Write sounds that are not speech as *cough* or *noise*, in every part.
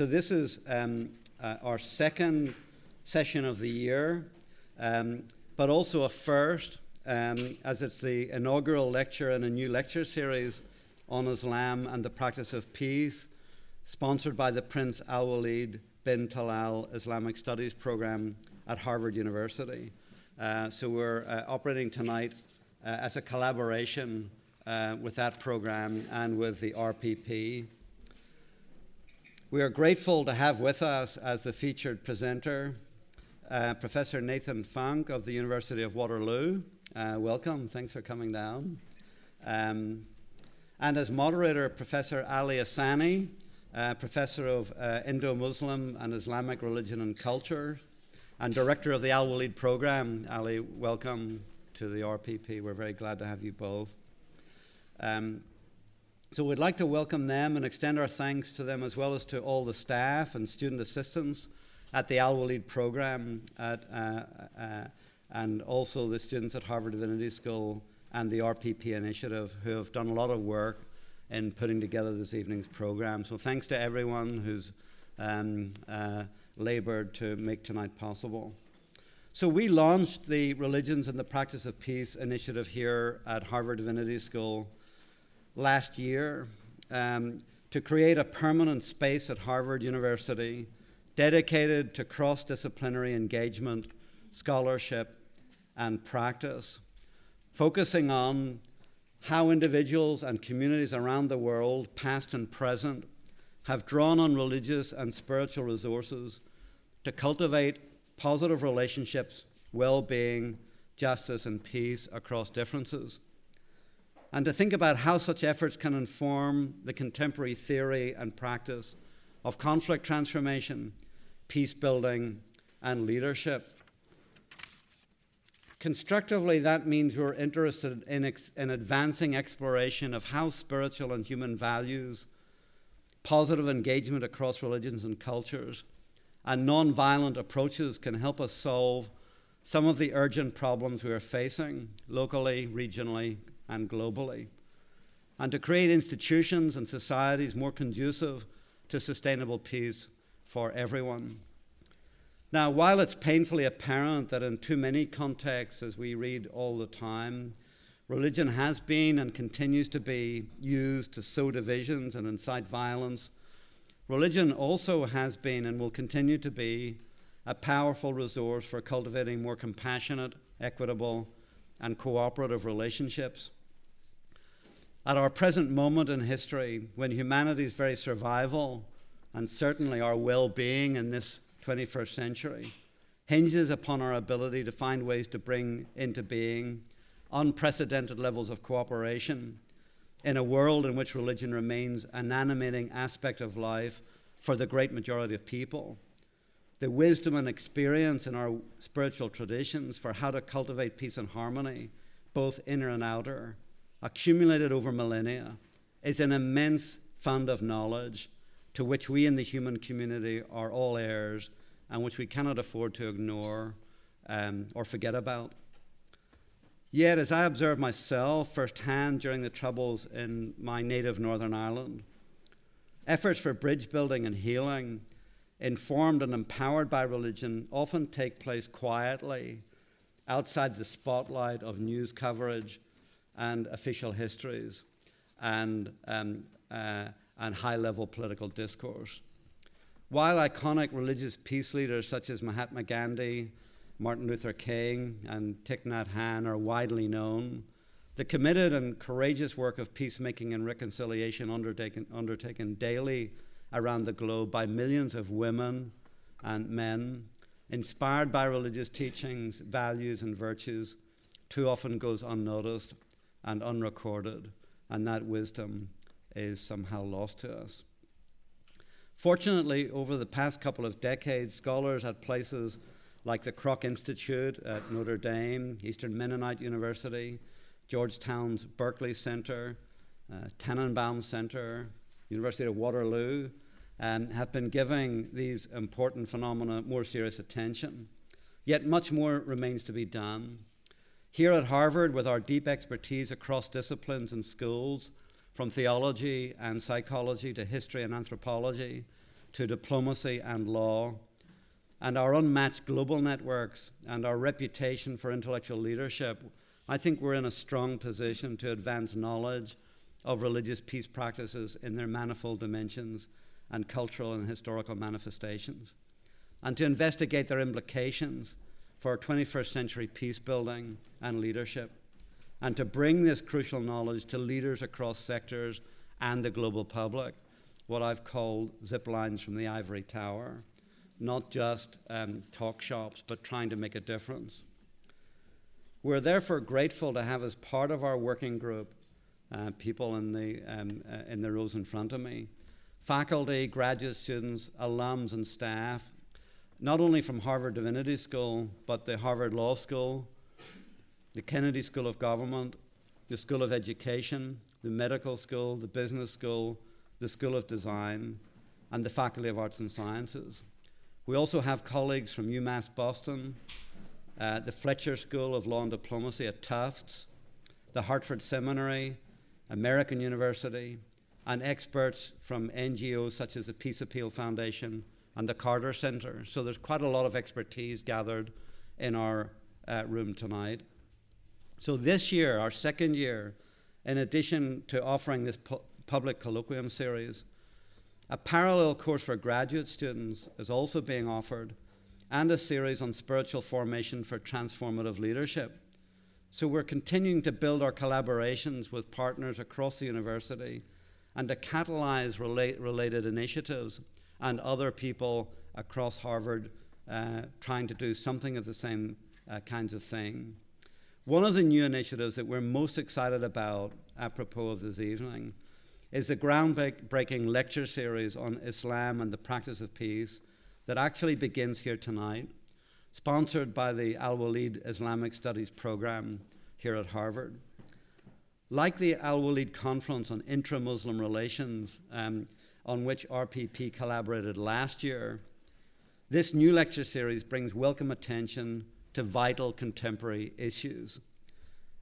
So, this is um, uh, our second session of the year, um, but also a first, um, as it's the inaugural lecture in a new lecture series on Islam and the practice of peace, sponsored by the Prince Al Walid bin Talal Islamic Studies program at Harvard University. Uh, so, we're uh, operating tonight uh, as a collaboration uh, with that program and with the RPP. We are grateful to have with us as the featured presenter uh, Professor Nathan Funk of the University of Waterloo. Uh, welcome, thanks for coming down. Um, and as moderator, Professor Ali Asani, uh, Professor of uh, Indo Muslim and Islamic Religion and Culture, and Director of the Al Walid Program. Ali, welcome to the RPP. We're very glad to have you both. Um, so we'd like to welcome them and extend our thanks to them as well as to all the staff and student assistants at the Al Walid program at, uh, uh, and also the students at Harvard Divinity School and the RPP initiative who have done a lot of work in putting together this evening's program. So thanks to everyone who's um, uh, labored to make tonight possible. So we launched the Religions and the Practice of Peace initiative here at Harvard Divinity School last year um, to create a permanent space at Harvard University dedicated to cross disciplinary engagement, scholarship, and practice, focusing on how individuals and communities around the world, past and present, have drawn on religious and spiritual resources to cultivate positive relationships, well being, justice, and peace across differences and to think about how such efforts can inform the contemporary theory and practice of conflict transformation, peace building, and leadership. Constructively, that means we're interested in, ex- in advancing exploration of how spiritual and human values, positive engagement across religions and cultures, and nonviolent approaches can help us solve some of the urgent problems we are facing locally, regionally, and globally, and to create institutions and societies more conducive to sustainable peace for everyone. Now, while it's painfully apparent that in too many contexts, as we read all the time, religion has been and continues to be used to sow divisions and incite violence, religion also has been and will continue to be a powerful resource for cultivating more compassionate, equitable, and cooperative relationships. At our present moment in history, when humanity's very survival and certainly our well being in this 21st century hinges upon our ability to find ways to bring into being unprecedented levels of cooperation in a world in which religion remains an animating aspect of life for the great majority of people. The wisdom and experience in our spiritual traditions for how to cultivate peace and harmony, both inner and outer, accumulated over millennia, is an immense fund of knowledge to which we in the human community are all heirs and which we cannot afford to ignore um, or forget about. Yet, as I observed myself firsthand during the troubles in my native Northern Ireland, efforts for bridge building and healing, informed and empowered by religion, often take place quietly outside the spotlight of news coverage and official histories and, um, uh, and high level political discourse. While iconic religious peace leaders such as Mahatma Gandhi, Martin Luther King, and Thich Nhat Hanh are widely known, the committed and courageous work of peacemaking and reconciliation undertaken, undertaken daily around the globe by millions of women and men, inspired by religious teachings, values, and virtues, too often goes unnoticed and unrecorded, and that wisdom is somehow lost to us. Fortunately, over the past couple of decades, scholars at places like the Kroc Institute at Notre Dame, Eastern Mennonite University, Georgetown's Berkeley Center, uh, Tannenbaum Center, University of Waterloo, um, have been giving these important phenomena more serious attention. Yet much more remains to be done. Here at Harvard, with our deep expertise across disciplines and schools, from theology and psychology to history and anthropology, to diplomacy and law, and our unmatched global networks and our reputation for intellectual leadership, I think we're in a strong position to advance knowledge of religious peace practices in their manifold dimensions and cultural and historical manifestations, and to investigate their implications for 21st century peace building and leadership, and to bring this crucial knowledge to leaders across sectors and the global public, what I've called zip lines from the ivory tower, not just um, talk shops, but trying to make a difference. We're therefore grateful to have as part of our working group uh, people in the, um, uh, in the rows in front of me faculty, graduate students, alums, and staff, not only from Harvard Divinity School, but the Harvard Law School, the Kennedy School of Government, the School of Education, the Medical School, the Business School, the School of Design, and the Faculty of Arts and Sciences. We also have colleagues from UMass Boston, uh, the Fletcher School of Law and Diplomacy at Tufts, the Hartford Seminary, American University, and experts from NGOs such as the Peace Appeal Foundation and the Carter Center. So there's quite a lot of expertise gathered in our uh, room tonight. So this year, our second year, in addition to offering this pu- public colloquium series, a parallel course for graduate students is also being offered, and a series on spiritual formation for transformative leadership. So we're continuing to build our collaborations with partners across the university and to catalyze relate, related initiatives and other people across Harvard uh, trying to do something of the same uh, kinds of thing. One of the new initiatives that we're most excited about, apropos of this evening, is the groundbreaking lecture series on Islam and the practice of peace that actually begins here tonight sponsored by the Al Walid Islamic Studies program here at Harvard. Like the Al Walid Conference on Intra Muslim Relations, um, on which RPP collaborated last year, this new lecture series brings welcome attention to vital contemporary issues.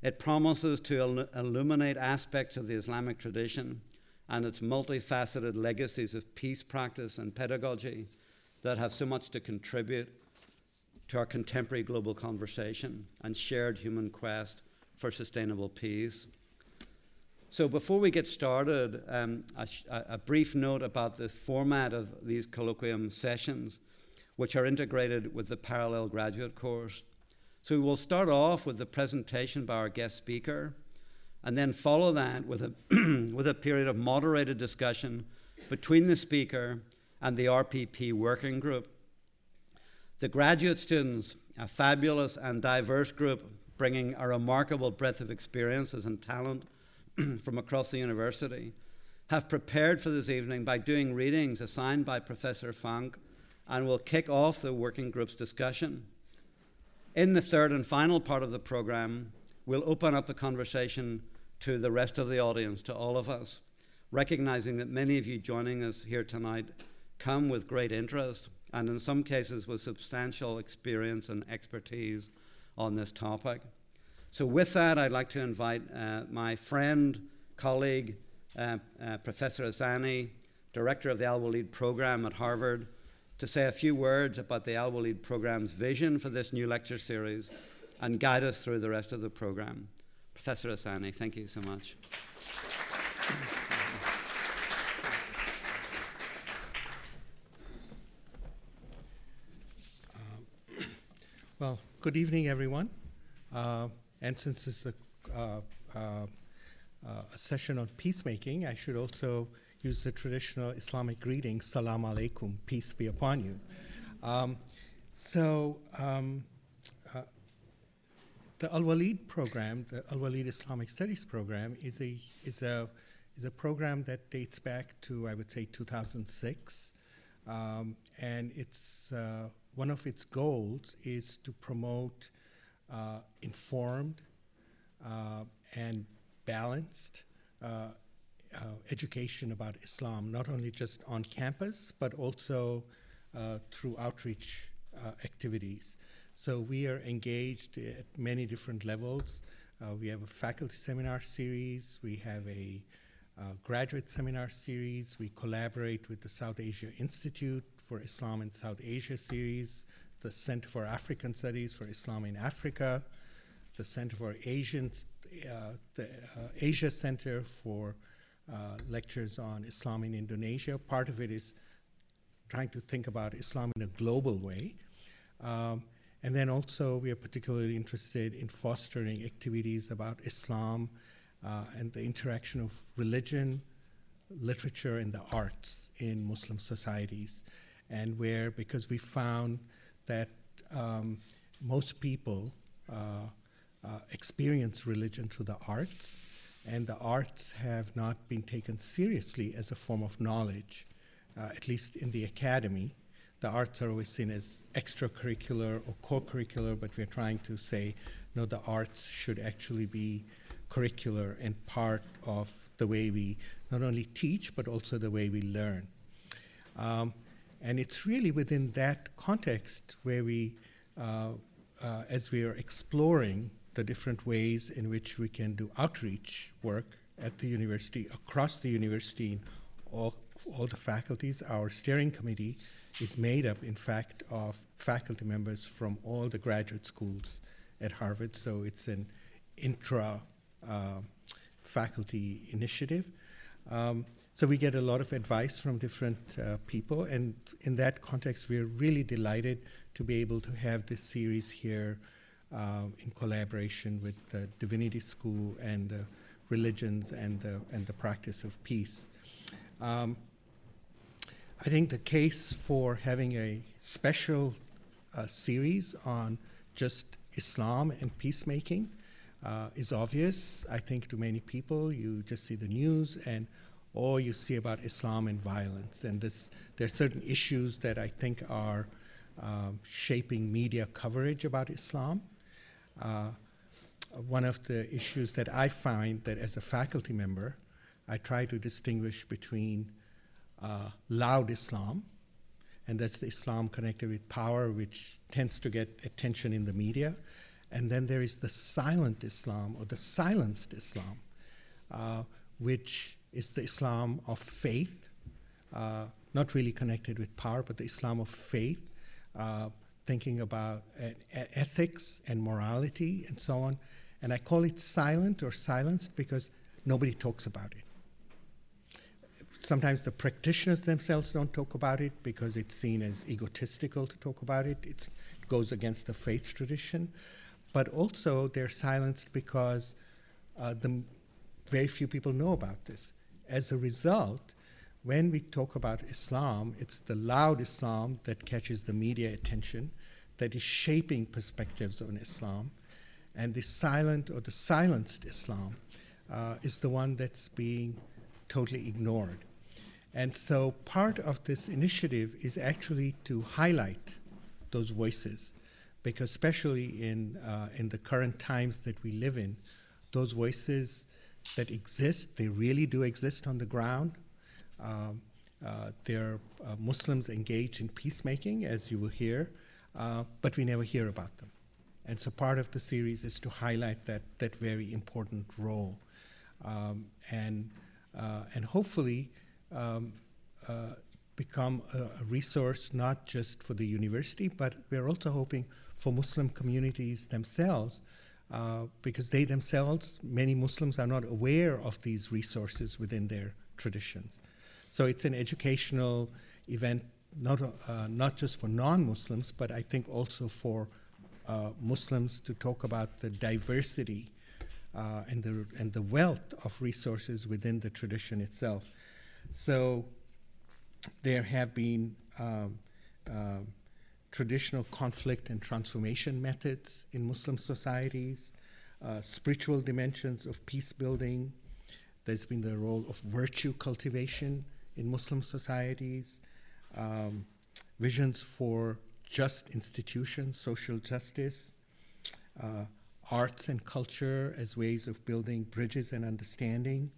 It promises to il- illuminate aspects of the Islamic tradition and its multifaceted legacies of peace practice and pedagogy that have so much to contribute to our contemporary global conversation and shared human quest for sustainable peace. So, before we get started, um, a, sh- a, brief note about the format of these colloquium sessions, which are integrated with the parallel graduate course. So, we will start off with the presentation by our guest speaker, and then follow that with a, *clears throat* with a period of moderated discussion between the speaker and the RPP working group the graduate students, a fabulous and diverse group bringing a remarkable breadth of experiences and talent *clears throat* from across the university, have prepared for this evening by doing readings assigned by Professor Funk and will kick off the working group's discussion. In the third and final part of the program, we'll open up the conversation to the rest of the audience, to all of us, recognizing that many of you joining us here tonight come with great interest and in some cases with substantial experience and expertise on this topic. So, with that, I'd like to invite uh, my friend, colleague, uh, uh, Professor Asani, director of the Al Walid program at Harvard, to say a few words about the Al Walid program's vision for this new lecture series and guide us through the rest of the program. Professor Asani, thank you so much. *clears throat* Well, good evening, everyone. Uh, and since this is a, uh, uh, uh, a, session on peacemaking, I should also use the traditional Islamic greeting, Salam alaikum, peace be upon you. Um, so, um, the Al Walid program, the Al Walid Islamic Studies program, is a, is, a, is a program that dates back to, I would say, 2006. Um, and it's uh, one of its goals is to promote uh, informed uh, and balanced uh, uh, education about Islam, not only just on campus, but also uh, through outreach activities. So we are engaged at many different levels. we have a faculty seminar series, we have a graduate seminar series. We collaborate with the South Asia Institute for Islam in South Asia series, the Center for African Studies for Islam in Africa, the Center for Asian, uh, the uh, Asia Center for uh, lectures on Islam in Indonesia. Part of it is trying to think about Islam in a global way. Um, and then also, we are particularly interested in fostering activities about Islam uh, and the interaction of religion, literature, and the arts in Muslim societies. And where, because we found that um, most people uh, uh, experience religion through the arts, and the arts have not been taken seriously as a form of knowledge, uh, at least in the academy the arts are always seen as extracurricular or co-curricular, but we're trying to say, no, the arts should actually be curricular and part of the way we not only teach, but also the way we learn. Um, and it's really within that context where we, uh, uh, as we are exploring the different ways in which we can do outreach work at the university, across the university, all, all the faculties, our steering committee is made up, in fact, of faculty members from all the graduate schools at Harvard. So it's an intra uh, faculty initiative. Um, so we get a lot of advice from different uh, people, and in that context, we're really delighted to be able to have this series here uh, in collaboration with the Divinity School and the religions and the, and the practice of peace. Um, I think the case for having a special uh, series on just Islam and peacemaking uh, is obvious. I think to many people, you just see the news and or you see about Islam and violence. And this, there are certain issues that I think are um, shaping media coverage about Islam. Uh, one of the issues that I find that as a faculty member, I try to distinguish between uh, loud Islam, and that's the Islam connected with power, which tends to get attention in the media. And then there is the silent Islam or the silenced Islam, uh, which is the Islam of faith, uh, not really connected with power, but the Islam of faith, uh, thinking about ethics and morality and so on. And I call it silent or silenced because nobody talks about it sometimes the practitioners themselves don't talk about it because it's seen as egotistical to talk about it. It's, it goes against the faith tradition. But also, they're silenced because uh, the, very few people know about this. As a result, when we talk about Islam, it's the loud Islam that catches the media attention, that is shaping perspectives on Islam. And the silent or the silenced Islam uh, is the one that's being totally ignored. And so part of this initiative is actually to highlight those voices, because especially in, uh, in the current times that we live in, those voices that exist, they really do exist on the ground. Um, uh, uh, Muslims engaged in peacemaking, as you will hear, uh, but we never hear about them. And so part of the series is to highlight that, that very important role. Um, and, uh, and hopefully, um, uh, become a, a, resource not just for the university, but we're also hoping for Muslim communities themselves, uh, because they themselves, many Muslims, are not aware of these resources within their traditions. So it's an educational event, not, uh, not just for non Muslims, but I think also for uh, Muslims to talk about the diversity uh, and, the, and the wealth of resources within the tradition itself. So there have been um, uh, traditional conflict and transformation methods in Muslim societies, uh, spiritual dimensions of peace building. There's been the role of virtue cultivation in Muslim societies, um, visions for just institutions, social justice, uh, arts and culture as ways of building bridges and understanding,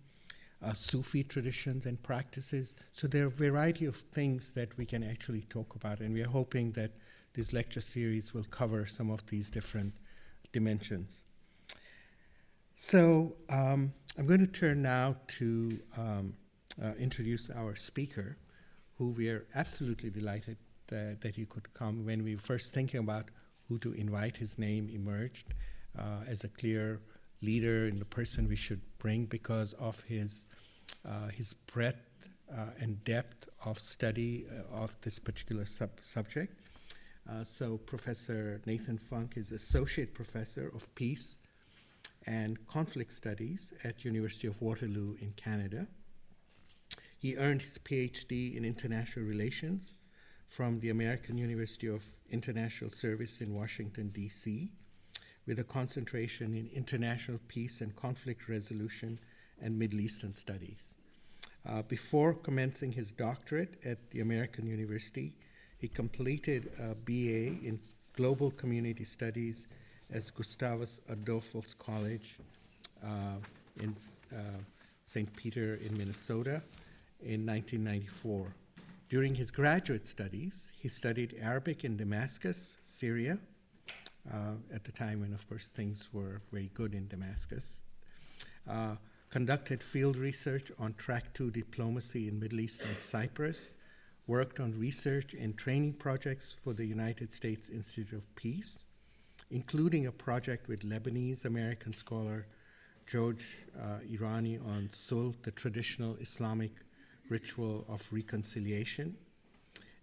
uh, Sufi traditions and practices. So there are a variety of things that we can actually talk about, and we are hoping that this lecture series will cover some of these different dimensions. So um, I'm going to turn now to um, uh, introduce our speaker, who we are absolutely delighted that, that he could come. When we were first thinking about who to invite, his name emerged uh, as a clear leader and the person we should bring because of his uh, his breadth uh, and depth of study uh, of this particular sub- subject. Uh, so Professor Nathan Funk is Associate Professor of Peace and Conflict Studies at University of Waterloo in Canada. He earned his PhD in International Relations from the American University of International Service in Washington, D.C., with a concentration in international peace and conflict resolution and Middle Eastern studies. Uh, before commencing his doctorate at the American University, he completed a BA in Global Community Studies at Gustavus Adolphus College uh, in uh, St. Peter in Minnesota in 1994. During his graduate studies, he studied Arabic in Damascus, Syria, uh, at the time when, of course, things were very good in Damascus. Uh, conducted field research on track two diplomacy in Middle East and Cyprus, worked on research and training projects for the United States Institute of Peace, including a project with Lebanese American scholar George uh, Irani on Sulh, the traditional Islamic ritual of reconciliation,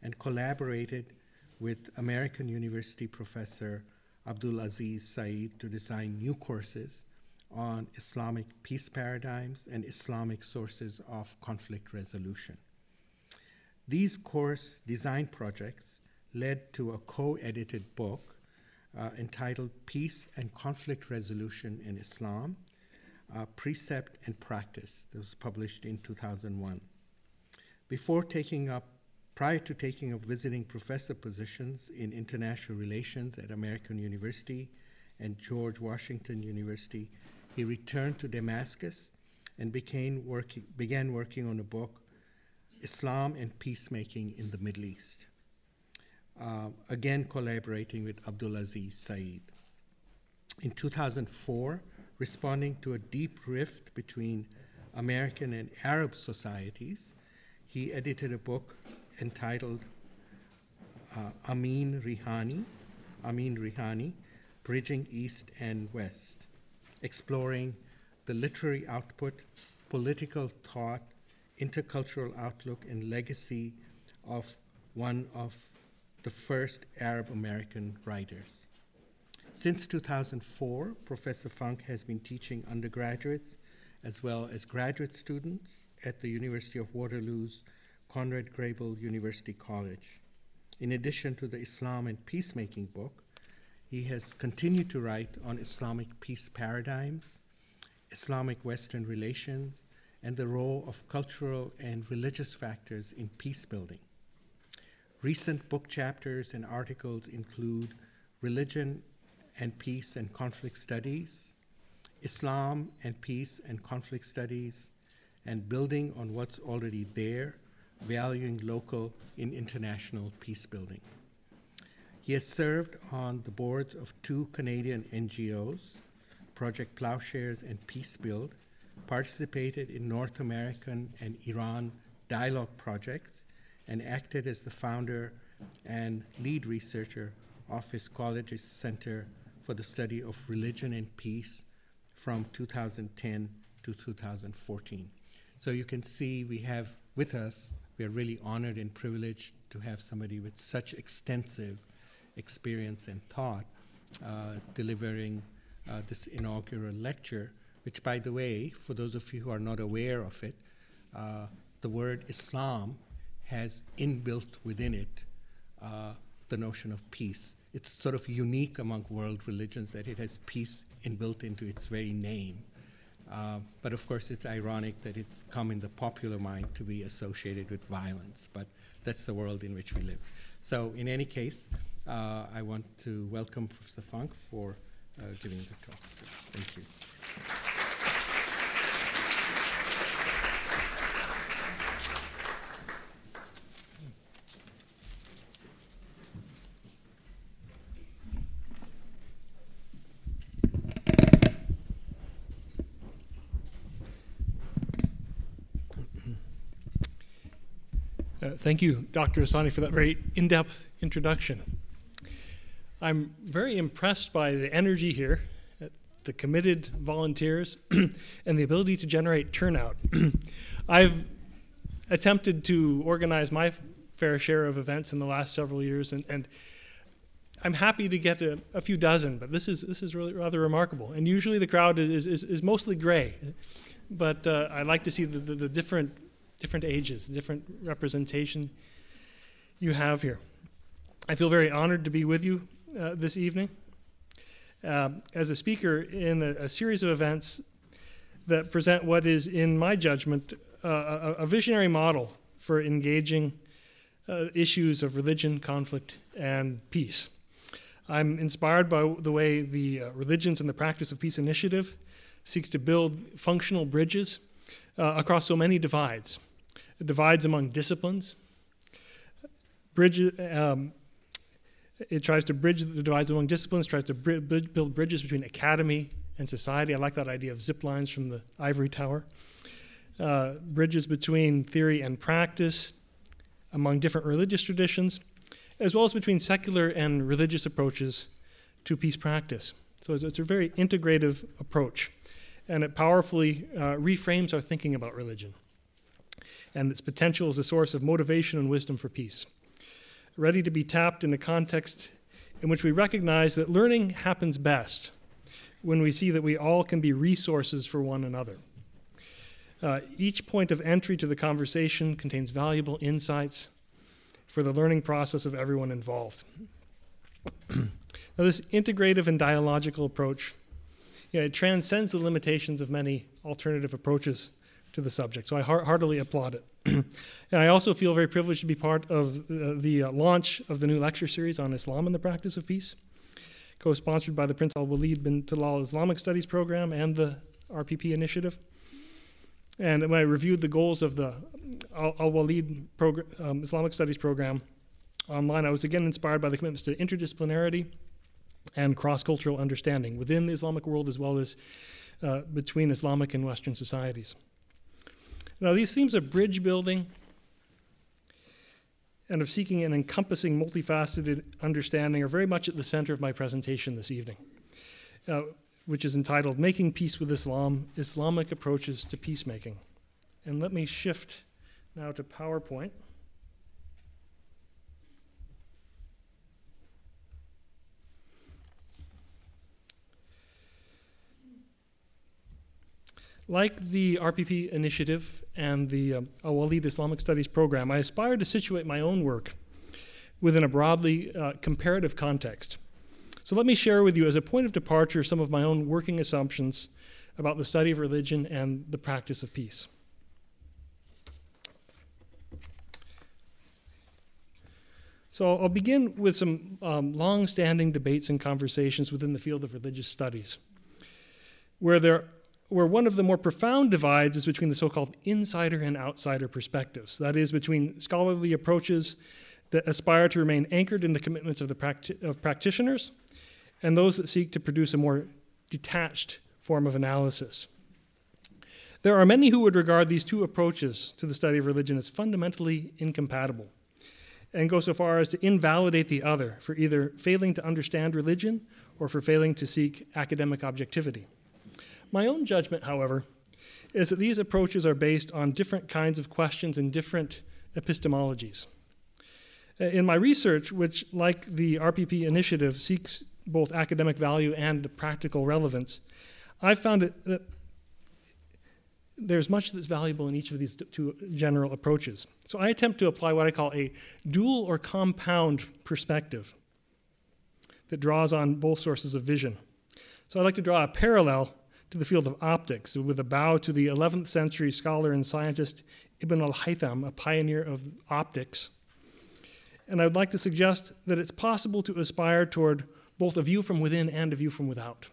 and collaborated with American University professor Abdul Aziz Said to design new courses on Islamic peace paradigms and Islamic sources of conflict resolution. These course design projects led to a co edited book uh, entitled Peace and Conflict Resolution in Islam uh, Precept and Practice. This was published in 2001. Before taking up, prior to taking up visiting professor positions in international relations at American University and George Washington University, he returned to Damascus and working, began working on a book, Islam and Peacemaking in the Middle East. Uh, again, collaborating with Abdulaziz Said. In 2004, responding to a deep rift between American and Arab societies, he edited a book entitled uh, Ameen Rihani, Ameen Rihani, Bridging East and West exploring the literary output, political thought, intercultural outlook, and legacy of one of the first Arab American writers. Since 2004, Professor Funk has been teaching undergraduates as well as graduate students at the University of Waterloo's Conrad Grebel University College. In addition to the Islam and Peacemaking book, he has continued to write on Islamic peace paradigms, Islamic Western relations, and the role of cultural and religious factors in peace building. Recent book chapters and articles include Religion and Peace and Conflict Studies, Islam and Peace and Conflict Studies, and Building on What's Already There, Valuing Local in International Peace Building. He has served on the boards of two Canadian NGOs, Project Ploughshares and Peace Build, participated in North American and Iran dialogue projects, and acted as the founder and lead researcher of his college's Center for the Study of Religion and Peace from 2010 to 2014. So you can see we have with us, we are really honored and privileged to have somebody with such extensive experience and thought uh, delivering uh, this inaugural lecture, which, by the way, for those of you who are not aware of it, uh, the word Islam has inbuilt within it uh, the notion of peace. It's sort of unique among world religions that it has peace inbuilt into its very name. Uh, but of course, it's ironic that it's come in the popular mind to be associated with violence. But that's the world in which we live. So, in any case, uh, I want to welcome Professor Funk for uh, giving the talk. Thank you. Uh, thank you, Dr. Asani, for that very in depth introduction. I'm very impressed by the energy here the committed volunteers, *clears throat* and the ability to generate turnout. *clears throat* I've attempted to organize my fair share of events in the last several years, and, and I'm happy to get a, a, few dozen, but this is, this is really rather remarkable. And usually the crowd is, is, is mostly gray, but uh, I like to see the, the, the different, different ages, different representation you have here. I feel very honored to be with you uh, this evening uh, as a speaker in a, a, series of events that present what is, in my judgment, uh, a, a, visionary model for engaging uh, issues of religion, conflict, and peace. I'm inspired by the way the uh, Religions and the Practice of Peace initiative seeks to build functional bridges uh, across so many divides divides among disciplines, bridges, um, it tries to bridge the divides among disciplines, tries to bri- build bridges between academy and society. I like that idea of zip lines from the ivory tower. Uh, bridges between theory and practice among different religious traditions, as well as between secular and religious approaches to peace practice. So it's, it's a very integrative approach, and it powerfully uh, reframes our thinking about religion and its potential as a source of motivation and wisdom for peace ready to be tapped in a context in which we recognize that learning happens best when we see that we all can be resources for one another. Uh, each point of entry to the conversation contains valuable insights for the learning process of everyone involved. *clears throat* now, this integrative and dialogical approach you know, it transcends the limitations of many alternative approaches to the subject. So I heartily applaud it. *clears throat* and I also feel very privileged to be part of uh, the uh, launch of the new lecture series on Islam and the practice of peace, co sponsored by the Prince Al Walid bin Talal Islamic Studies program and the RPP initiative. And when I reviewed the goals of the Al Walid um, Islamic Studies program online, I was again inspired by the commitments to interdisciplinarity and cross cultural understanding within the Islamic world as well as uh, between Islamic and Western societies. Now, these themes of bridge building and of seeking an encompassing, multifaceted understanding are very much at the center of my presentation this evening, uh, which is entitled Making Peace with Islam Islamic Approaches to Peacemaking. And let me shift now to PowerPoint. Like the RPP initiative and the um, Al Walid Islamic Studies program, I aspire to situate my own work within a broadly uh, comparative context. So let me share with you, as a point of departure, some of my own working assumptions about the study of religion and the practice of peace. So I'll begin with some um, long standing debates and conversations within the field of religious studies, where there where one of the more profound divides is between the so called insider and outsider perspectives. That is, between scholarly approaches that aspire to remain anchored in the commitments of, the practi- of practitioners and those that seek to produce a more detached form of analysis. There are many who would regard these two approaches to the study of religion as fundamentally incompatible and go so far as to invalidate the other for either failing to understand religion or for failing to seek academic objectivity. My own judgment, however, is that these approaches are based on different kinds of questions and different epistemologies. Uh, in my research, which, like the RPP initiative, seeks both academic value and practical relevance, I've found it, that there's much that's valuable in each of these two general approaches. So I attempt to apply what I call a dual or compound perspective that draws on both sources of vision. So I'd like to draw a parallel to the field of optics with a bow to the 11th century scholar and scientist Ibn al Haytham, a pioneer of optics. And I would like to suggest that it's possible to aspire toward both a view from within and a view from without,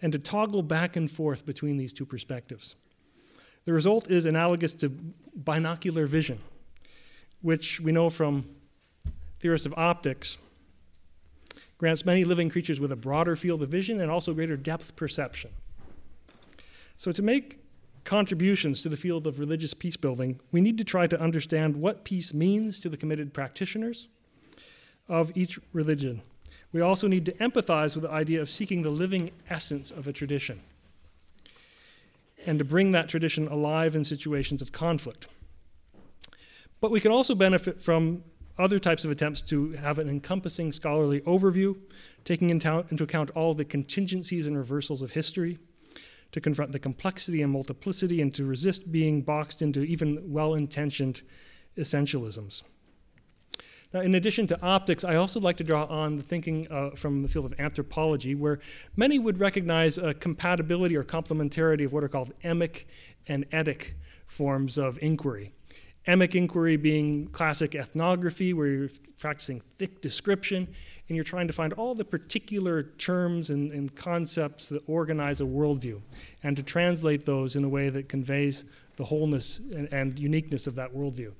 and to toggle back and forth between these two perspectives. The result is analogous to binocular vision, which we know from theorists of optics grants many living creatures with a broader field of vision and also greater depth perception. So, to make contributions to the field of religious peace building, we need to try to understand what peace means to the committed practitioners of each religion. We also need to empathize with the idea of seeking the living essence of a tradition and to bring that tradition alive in situations of conflict. But we can also benefit from other types of attempts to have an encompassing scholarly overview, taking into account all the contingencies and reversals of history, to confront the complexity and multiplicity, and to resist being boxed into even well intentioned essentialisms. Now, in addition to optics, I also like to draw on the thinking uh, from the field of anthropology, where many would recognize a compatibility or complementarity of what are called emic and etic forms of inquiry. Emic inquiry being classic ethnography, where you're practicing thick description and you're trying to find all the particular terms and, and, concepts that organize a worldview and to translate those in a way that conveys the wholeness and, and uniqueness of that worldview.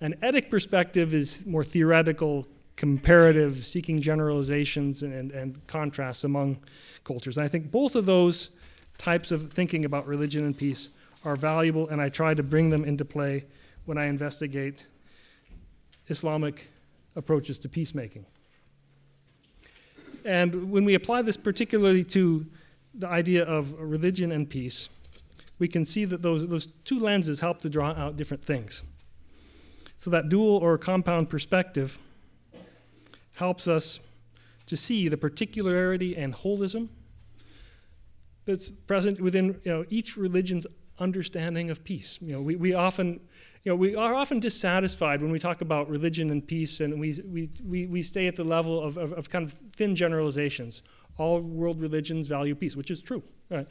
An etic perspective is more theoretical, comparative, seeking generalizations and, and contrasts among cultures. And I think both of those types of thinking about religion and peace are valuable, and I try to bring them into play when I investigate Islamic approaches to peacemaking. And when we apply this particularly to the idea of religion and peace, we can see that those, those two lenses help to draw out different things. So, that dual or compound perspective helps us to see the particularity and holism that's present within you know, each religion's understanding of peace. You know, we, we often you know, we are often dissatisfied when we talk about religion and peace, and we, we, we, we stay at the level of, of, of kind of thin generalizations. All world religions value peace, which is true. Right?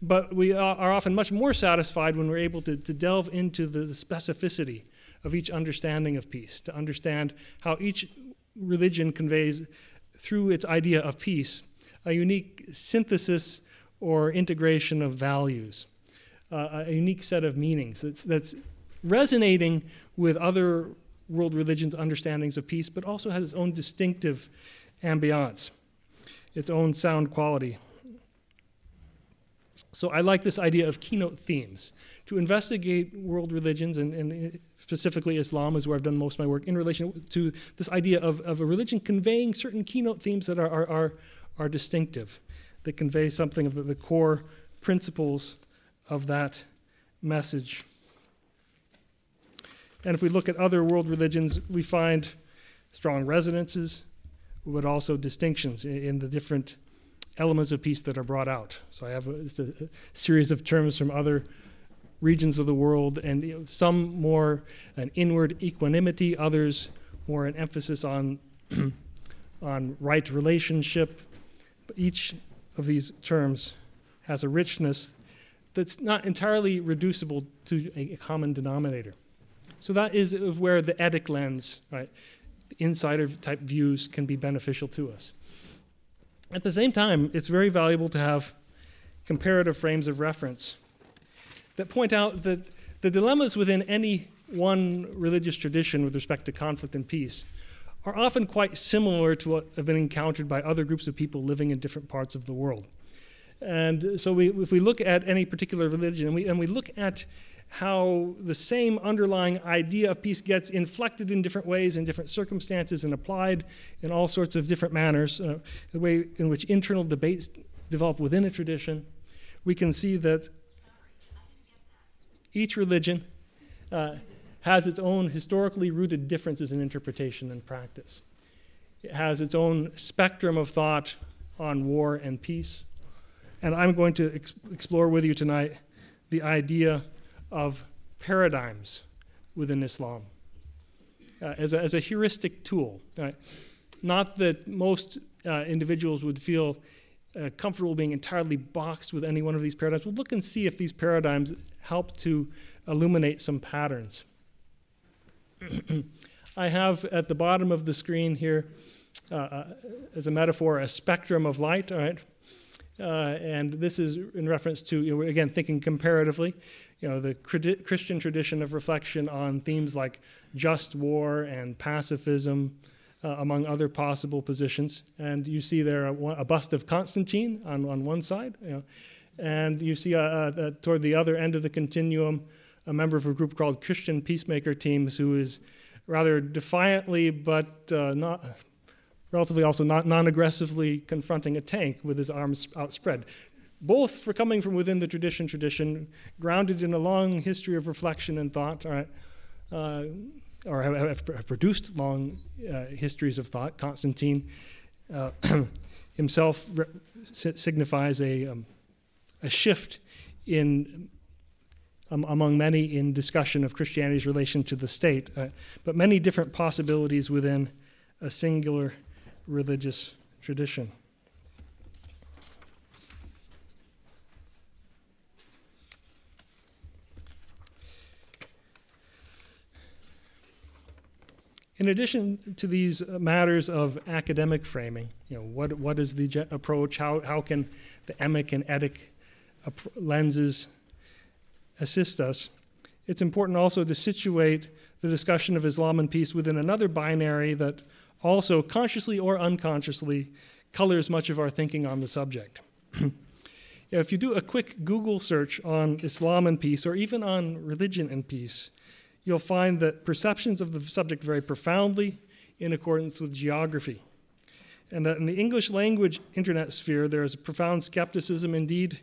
But we are often much more satisfied when we're able to, to delve into the, the specificity of each understanding of peace, to understand how each religion conveys, through its idea of peace, a unique synthesis or integration of values, uh, a unique set of meanings that's, that's resonating with other world religions' understandings of peace, but also has its own distinctive ambiance, its own sound quality. So I like this idea of keynote themes. To investigate world religions, and, and, specifically Islam is where I've done most of my work, in relation to this idea of, of a religion conveying certain keynote themes that are, are, are, are distinctive, that convey something of the, the core principles of that message. And if we look at other world religions, we find strong resonances, but also distinctions in, in the different elements of peace that are brought out. So I have a, a, series of terms from other regions of the world, and you know, some more an inward equanimity, others more an emphasis on *clears throat* on right relationship. But each of these terms has a richness that's not entirely reducible to a common denominator. So that is where the etic lens, right, insider type views can be beneficial to us. At the same time, it's very valuable to have comparative frames of reference that point out that the dilemmas within any one religious tradition with respect to conflict and peace are often quite similar to what have been encountered by other groups of people living in different parts of the world. And so, we, if we look at any particular religion and we, and we look at how the same underlying idea of peace gets inflected in different ways in different circumstances and applied in all sorts of different manners, uh, the way in which internal debates develop within a tradition, we can see that each religion uh, has its own historically rooted differences in interpretation and practice. It has its own spectrum of thought on war and peace. And I'm going to ex- explore with you tonight the idea of paradigms within Islam uh, as, a, as a heuristic tool. Right? Not that most uh, individuals would feel uh, comfortable being entirely boxed with any one of these paradigms. We'll look and see if these paradigms help to illuminate some patterns. *clears throat* I have at the bottom of the screen here, uh, uh, as a metaphor, a spectrum of light, all right? Uh, and this is in reference to, you know, again, thinking comparatively you know, the Christian tradition of reflection on themes like just war and pacifism, uh, among other possible positions. And you see there a, a, bust of Constantine on, on one side, you know, And you see uh, uh, toward the other end of the continuum a member of a group called Christian Peacemaker Teams who is rather defiantly but uh, not relatively also not non-aggressively confronting a tank with his arms outspread both for coming from within the tradition tradition grounded in a long history of reflection and thought uh, or have, have, produced long uh, histories of thought constantine uh, *clears throat* himself re- signifies a, um, a shift in um, among many in discussion of Christianity's relation to the state, but many different possibilities within a singular religious tradition. In addition to these uh, matters of academic framing, you know, what, what is the approach? How, how can the emic and etic lenses assist us? It's important also to situate the discussion of Islam and peace within another binary that also, consciously or unconsciously, colors much of our thinking on the subject. *clears throat* if you do a quick Google search on Islam and peace, or even on religion and peace, you'll find that perceptions of the subject vary profoundly in accordance with geography. And that in the English language internet sphere, there is a profound skepticism, indeed,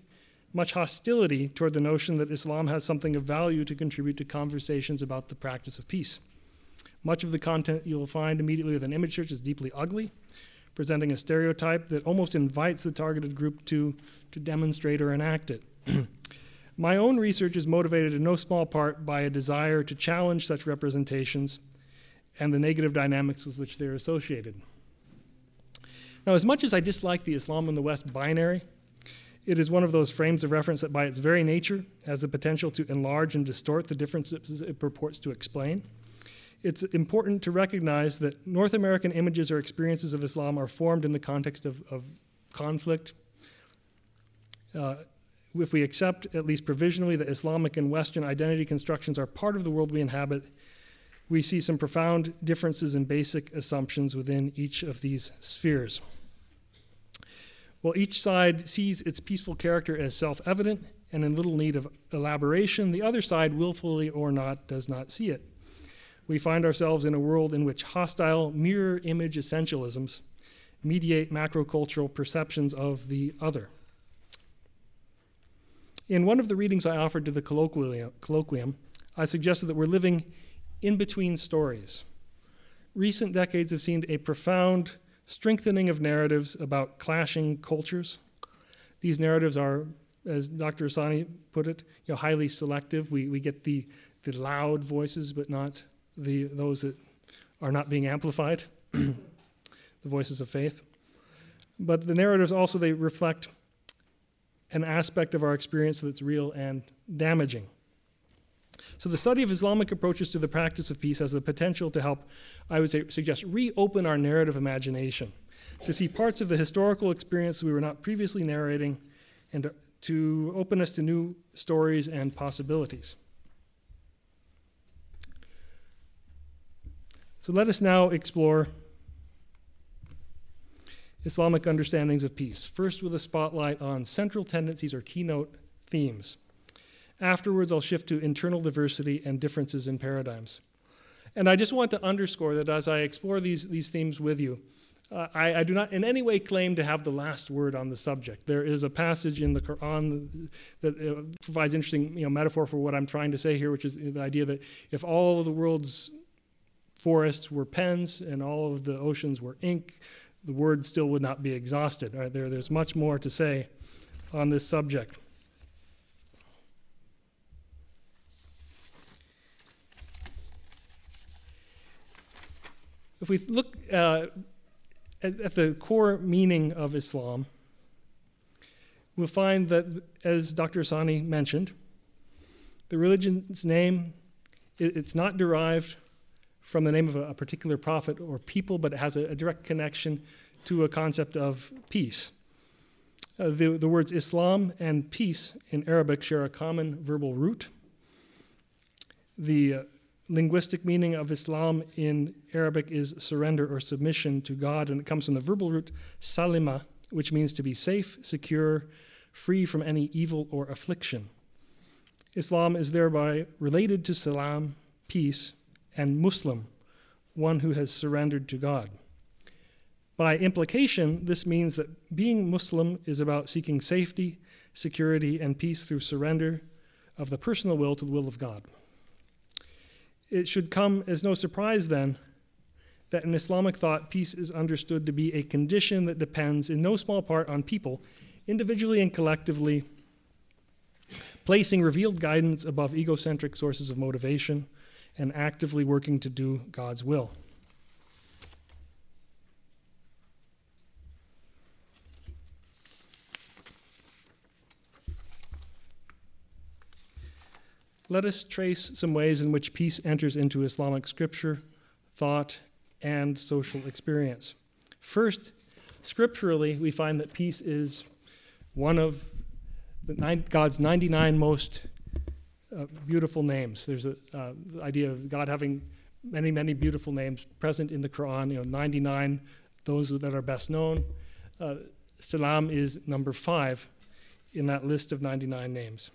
much hostility toward the notion that Islam has something of value to contribute to conversations about the practice of peace. Much of the content you'll find immediately with an image search is deeply ugly, presenting a stereotype that almost invites the targeted group to, to demonstrate or enact it. *clears throat* My own research is motivated in no small part by a desire to challenge such representations and the negative dynamics with which they're associated. Now, as much as I dislike the Islam in the West binary, it is one of those frames of reference that, by its very nature, has the potential to enlarge and distort the differences it purports to explain. It's important to recognize that North American images or experiences of Islam are formed in the context of, of conflict, uh, if we accept, at least provisionally, that Islamic and Western identity constructions are part of the world we inhabit, we see some profound differences in basic assumptions within each of these spheres. While each side sees its peaceful character as self evident and in little need of elaboration, the other side, willfully or not, does not see it. We find ourselves in a world in which hostile mirror image essentialisms mediate macrocultural perceptions of the other. In one of the readings I offered to the colloquium, I suggested that we're living in between stories. Recent decades have seen a profound strengthening of narratives about clashing cultures. These narratives are, as Dr. Asani put it, you know, highly selective. We, we get the, the loud voices, but not the, those that are not being amplified, *clears throat* the voices of faith. But the narratives also, they reflect an aspect of our experience that's real and damaging. So, the study of Islamic approaches to the practice of peace has the potential to help, I would say, suggest reopen our narrative imagination, to see parts of the historical experience we were not previously narrating, and to, to open us to new stories and possibilities. So, let us now explore Islamic understandings of peace, first with a spotlight on central tendencies or keynote themes. Afterwards, I'll shift to internal diversity and differences in paradigms. And I just want to underscore that as I explore these, these themes with you, uh, I, I, do not in any way claim to have the last word on the subject. There is a passage in the Quran that uh, provides interesting you know, metaphor for what I'm trying to say here, which is the idea that if all of the world's forests were pens and all of the oceans were ink, the word still would not be exhausted. Right? There, there's much more to say on this subject. If we look uh, at, at the core meaning of Islam, we'll find that, as Dr. Asani mentioned, the religion's name, it, it's not derived from the name of a, particular prophet or people, but it has a, a direct connection to a concept of peace. Uh, the, the words Islam and peace in Arabic share a common verbal root. The uh, linguistic meaning of Islam in Arabic is surrender or submission to God, and it comes from the verbal root salima, which means to be safe, secure, free from any evil or affliction. Islam is thereby related to salam, peace, and Muslim, one who has surrendered to God. By implication, this means that being Muslim is about seeking safety, security, and peace through surrender of the personal will to the will of God. It should come as no surprise, then, that in Islamic thought, peace is understood to be a condition that depends in no small part on people, individually and collectively, placing revealed guidance above egocentric sources of motivation and actively working to do God's will. Let us trace some ways in which peace enters into Islamic scripture, thought, and social experience. First, scripturally, we find that peace is one of nine, God's 99 most uh, beautiful names. There's a uh, the idea of God having many, many beautiful names present in the Quran. You know, 99, those that are best known. Uh, Salam is number five in that list of 99 names.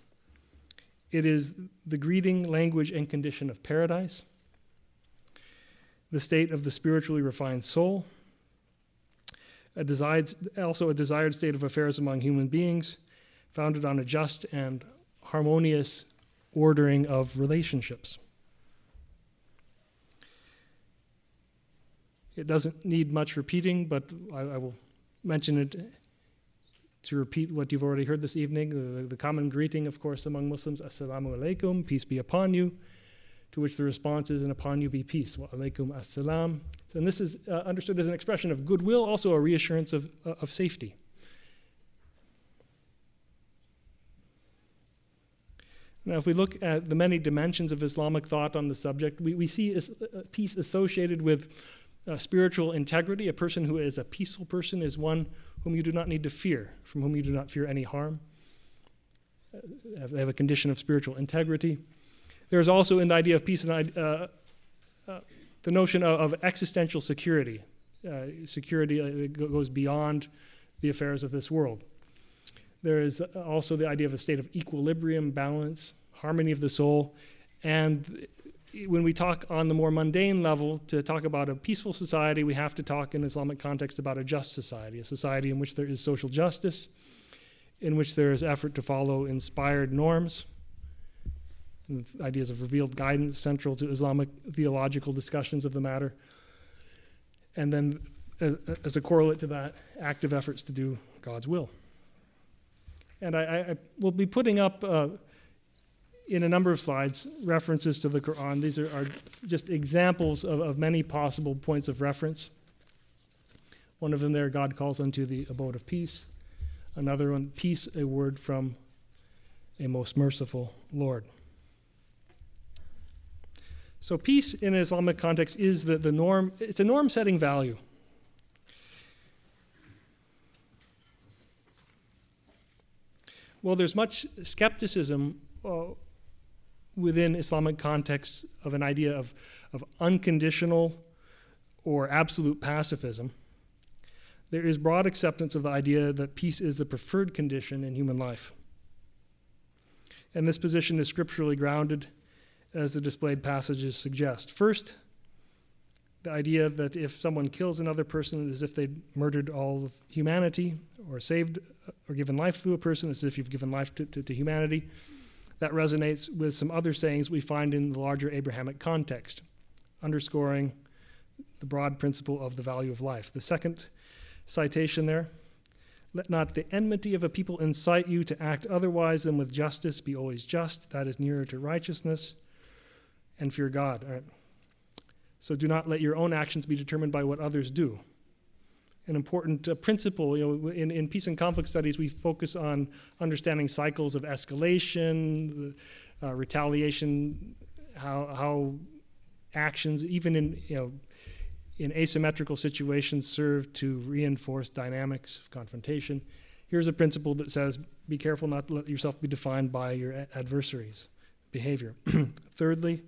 It is the greeting, language, and condition of paradise, the state of the spiritually refined soul, a desired, also a desired state of affairs among human beings, founded on a just and harmonious ordering of relationships. It doesn't need much repeating, but I, I will mention it to repeat what you've already heard this evening. The, the common greeting, of course, among Muslims, Assalamu alaikum, peace be upon you, to which the response is, and upon you be peace, wa alaikum assalam. And this is uh, understood as an expression of goodwill, also a reassurance of, uh, of safety. Now, if we look at the many dimensions of Islamic thought on the subject, we, we see a, uh, peace associated with uh, spiritual integrity. A person who is a peaceful person is one whom you do not need to fear, from whom you do not fear any harm. Uh, they have a condition of spiritual integrity. There is also in the idea of peace and uh, uh, the notion of, of existential security. Uh, security goes beyond the affairs of this world. There is also the idea of a state of equilibrium, balance, harmony of the soul. And when we talk on the more mundane level, to talk about a peaceful society, we have to talk in Islamic context about a just society, a society in which there is social justice, in which there is effort to follow inspired norms, ideas of revealed guidance central to Islamic theological discussions of the matter. And then, as a correlate to that, active efforts to do God's will. And I, I will be putting up uh, in a number of slides references to the Quran. These are, are just examples of, of, many possible points of reference. One of them there, God calls unto the abode of peace. Another one, peace, a word from a most merciful Lord. So, peace in an Islamic context is the, the norm, it's a norm setting value. Well, there's much skepticism uh, within Islamic contexts of an idea of, of unconditional or absolute pacifism, there is broad acceptance of the idea that peace is the preferred condition in human life. And this position is scripturally grounded, as the displayed passages suggest. First, the idea that if someone kills another person as if they'd murdered all of humanity, or saved or given life to a person as if you've given life to, to, to humanity. That resonates with some other sayings we find in the larger Abrahamic context, underscoring the broad principle of the value of life. The second citation there let not the enmity of a people incite you to act otherwise than with justice. Be always just. That is nearer to righteousness. And fear God. So do not let your own actions be determined by what others do an important uh, principle. You know, in, in peace and conflict studies, we focus on understanding cycles of escalation, uh, retaliation, how, how actions, even in you know, in asymmetrical situations, serve to reinforce dynamics of confrontation. Here's a principle that says, be careful not to let yourself be defined by your adversaries' behavior. *clears throat* Thirdly,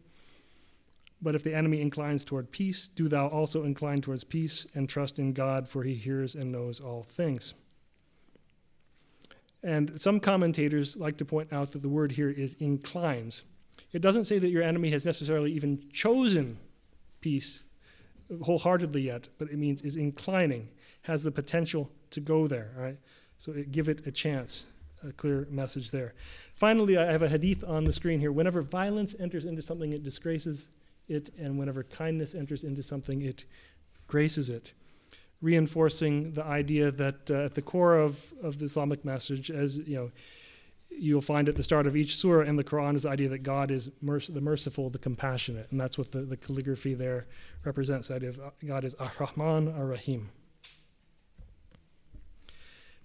but if the enemy inclines toward peace, do thou also incline towards peace, and trust in God, for he hears and knows all things. And some commentators like to point out that the word here is inclines. It doesn't say that your enemy has necessarily even chosen peace wholeheartedly yet, but it means is inclining, has the potential to go there. Right? So it, give it a chance. A clear message there. Finally, I have a hadith on the screen here. Whenever violence enters into something, it disgraces it, and whenever kindness enters into something, it graces it. Reinforcing the idea that uh, at the core of, of the Islamic message, as you know, you'll find at the start of each surah in the Quran is the idea that God is merc- the merciful, the compassionate, and that's what the, the calligraphy there represents. That idea of God is Ar-Rahman, Ar-Rahim.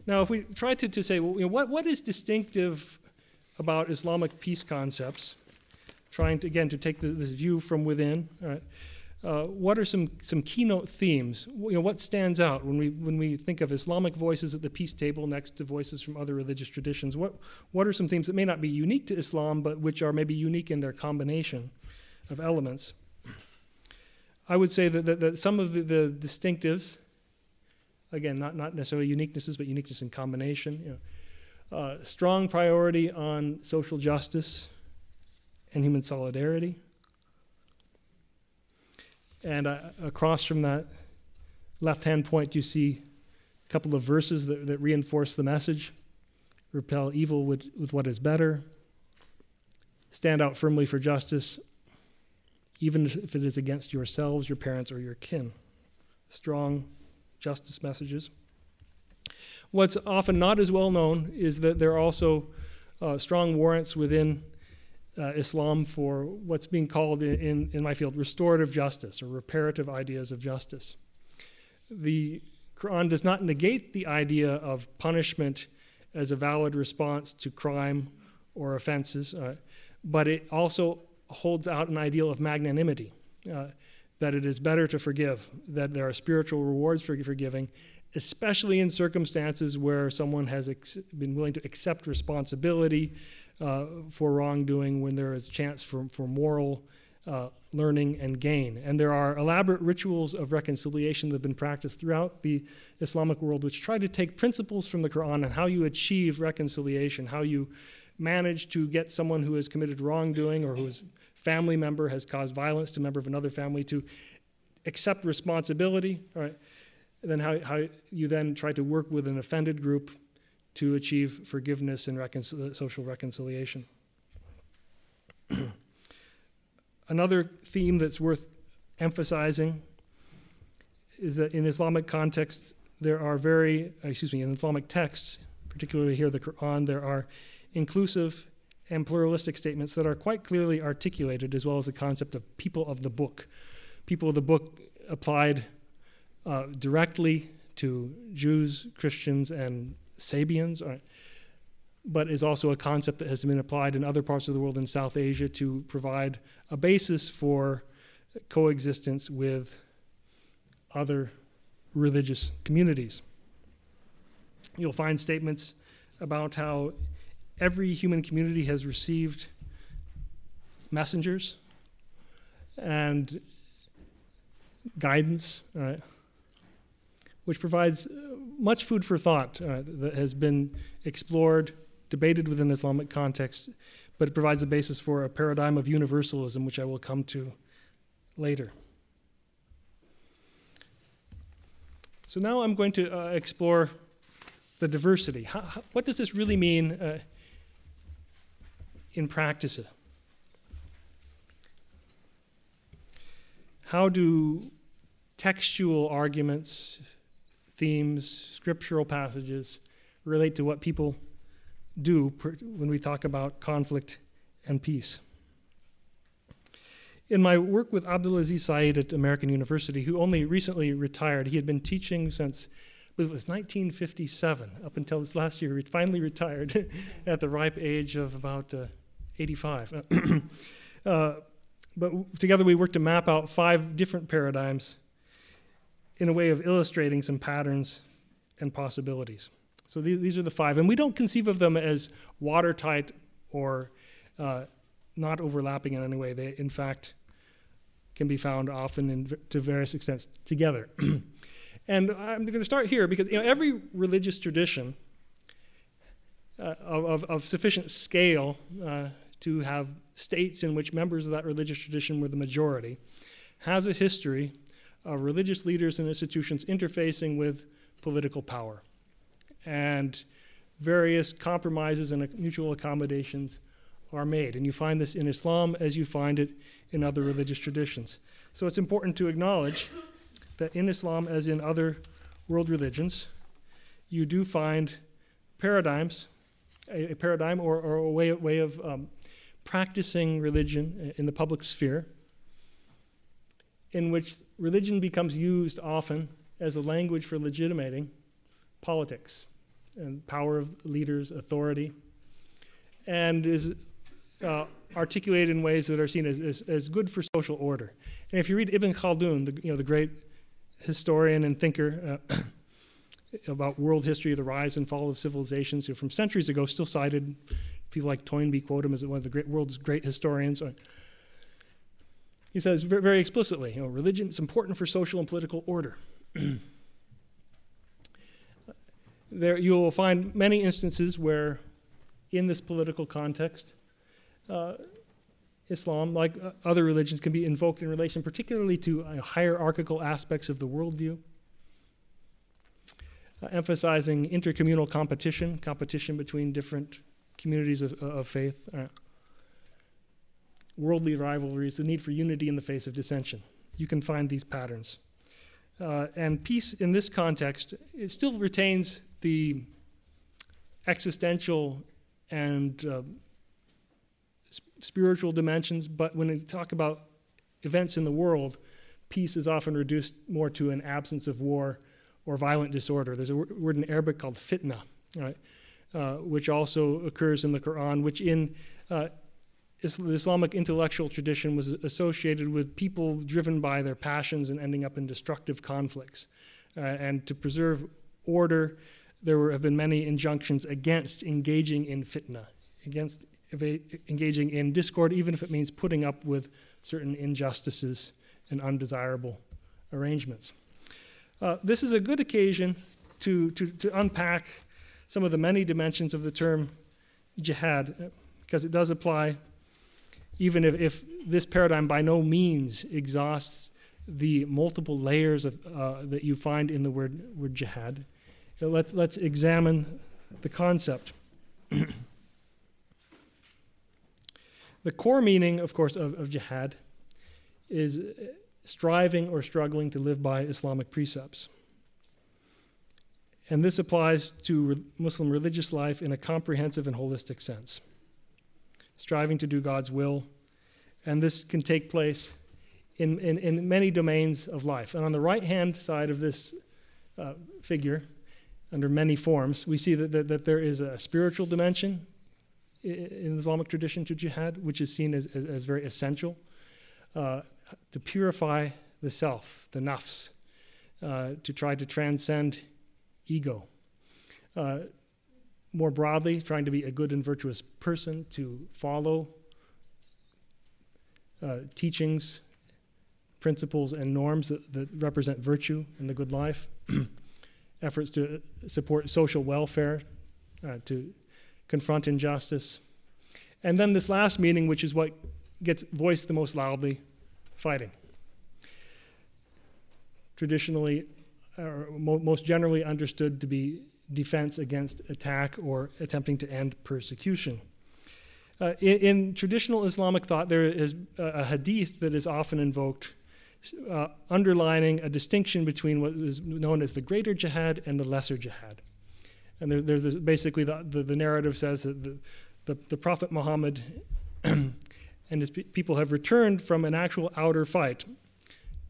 Now, if we try to, to say, well, you know, what, what is distinctive about Islamic peace concepts, trying to, again, to take the, this view from within, uh, what are some, some keynote themes? You know, what stands out when we, when we think of Islamic voices at the peace table next to voices from other religious traditions? What, what are some themes that may not be unique to Islam, but which are maybe unique in their combination of elements? I would say that, that, that some of the, the distinctives again, not, not necessarily uniquenesses, but uniqueness in combination. You know. uh, strong priority on social justice and human solidarity. And uh, across from that left hand point, you see a couple of verses that, that reinforce the message repel evil with, with what is better, stand out firmly for justice, even if it is against yourselves, your parents, or your kin. Strong justice messages. What's often not as well known is that there are also uh, strong warrants within uh, Islam for what's being called in, in, in, my field restorative justice or reparative ideas of justice. The Quran does not negate the idea of punishment as a valid response to crime or offenses, uh, but it also holds out an ideal of magnanimity. Uh, that it is better to forgive, that there are spiritual rewards for forgiving, especially in circumstances where someone has ex- been willing to accept responsibility uh, for wrongdoing, when there is chance for, for moral uh, learning and gain. And there are elaborate rituals of reconciliation that have been practiced throughout the Islamic world, which try to take principles from the Quran and how you achieve reconciliation, how you manage to get someone who has committed wrongdoing or who is family member has caused violence to a member of another family to accept responsibility, right? And then how, how you then try to work with an offended group to achieve forgiveness and reconcil- social reconciliation. *clears throat* Another theme that's worth emphasizing is that in Islamic contexts, there are very, excuse me, in Islamic texts, particularly here the Quran, there are inclusive and pluralistic statements that are quite clearly articulated, as well as the concept of people of the book. People of the book applied uh, directly to Jews, Christians, and Sabians, but is also a concept that has been applied in other parts of the world in South Asia to provide a basis for coexistence with other religious communities. You'll find statements about how every human community has received messengers and guidance, right, which provides much food for thought that has been explored, debated within Islamic context, but it provides a basis for a paradigm of universalism, which I will come to later. So now I'm going to uh, explore the diversity. How, how, what does this really mean uh, in practice? How do textual arguments, themes, scriptural passages relate to what people do when we talk about conflict and peace? In my work with Abdul Aziz Said at American University, who only recently retired, he had been teaching since I believe it was 1957, up until this last year. He finally retired *laughs* at the ripe age of about uh, 85. *clears throat* uh, but together we worked to map out five different paradigms in a way of illustrating some patterns and possibilities. So these, these are the five. And we don't conceive of them as watertight or uh, not overlapping in any way. They, in fact, can be found often in, to various extents together. *clears throat* and I'm going to start here because you know, every religious tradition uh, of, of, sufficient scale uh, to have states in which members of that religious tradition were the majority, has a history of religious leaders and institutions interfacing with political power. And various compromises and mutual accommodations are made. And you find this in Islam as you find it in other religious traditions. So it's important to acknowledge that in Islam, as in other world religions, you do find paradigms, a, a paradigm or, or, a way, way of um, practicing religion in the public sphere, in which religion becomes used often as a language for legitimating politics and power of leaders, authority, and is uh, articulated in ways that are seen as, as, as, good for social order. And if you read Ibn Khaldun, the, you know, the great historian and thinker uh, *clears throat* about world history, the rise and fall of civilizations, who from centuries ago still cited people like Toynbee quote him as one of the great, world's great historians. He says very explicitly, you know, religion is important for social and political order. *clears throat* there you will find many instances where, in this political context, uh, Islam, like uh, other religions, can be invoked in relation particularly to uh, hierarchical aspects of the worldview, uh, emphasizing intercommunal competition, competition between different communities of, of faith, uh, worldly rivalries, the need for unity in the face of dissension. You can find these patterns. and peace in this context, it still retains the existential and uh, spiritual dimensions, but when we talk about events in the world, peace is often reduced more to an absence of war or violent disorder. There's a word in Arabic called fitna, right, uh, which also occurs in the Quran, which in uh, Islamic intellectual tradition was associated with people driven by their passions and ending up in destructive conflicts. Uh, and to preserve order, there were, have been many injunctions against engaging in fitna, against engaging in discord, even if it means putting up with certain injustices and undesirable arrangements. Uh, this is a good occasion to, to, to unpack some of the many dimensions of the term jihad, uh, because it does apply, even if, if this paradigm by no means exhausts the multiple layers of, uh, that you find in the word, word jihad. Let's, let's examine the concept. *clears throat* The core meaning, of course, of, of jihad is striving or struggling to live by Islamic precepts. And this applies to re- Muslim religious life in a comprehensive and holistic sense. Striving to do God's will. And this can take place in, in, in many domains of life. And on the right hand side of this uh, figure, under many forms, we see that, that, that there is a spiritual dimension, in Islamic tradition to jihad, which is seen as, as, as very essential uh, to purify the self, the nafs, uh, to try to transcend ego. Uh, more broadly, trying to be a good and virtuous person, to follow uh, teachings, principles, and norms that, that represent virtue and the good life. *clears throat* Efforts to support social welfare, uh, to confront injustice. And then this last meaning, which is what gets voiced the most loudly fighting. Traditionally, or most generally understood to be defense against attack or attempting to end persecution. Uh, in, in, traditional Islamic thought, there is a, hadith that is often invoked, uh, underlining a distinction between what is known as the greater jihad and the lesser jihad. And there, there's this, basically the, the, the, narrative says that the, the, the Prophet Muhammad *clears throat* and his pe- people have returned from an actual outer fight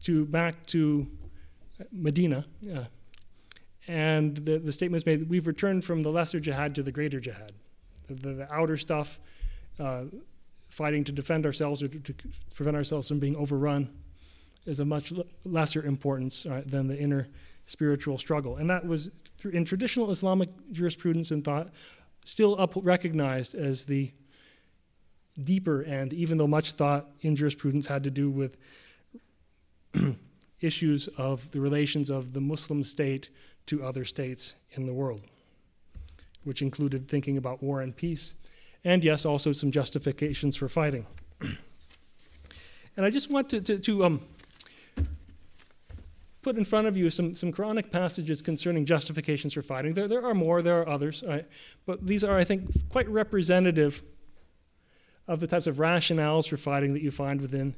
to back to Medina. Uh, and the, the statement is made we've returned from the lesser jihad to the greater jihad. The, the, the outer stuff, uh, fighting to defend ourselves or to, to, prevent ourselves from being overrun, is a much l- lesser importance uh, than the inner spiritual struggle. And that was in traditional Islamic jurisprudence and thought still up recognized as the deeper end, even though much thought in jurisprudence had to do with *clears throat* issues of the relations of the Muslim state to other states in the world. which included thinking about war and peace, and yes, also some justifications for fighting. *clears throat* and I just want to, to, to um, put in front of you some, some Quranic passages concerning justifications for fighting. There, there are more, there are others, right? but these are, I think, quite representative of the types of rationales for fighting that you find within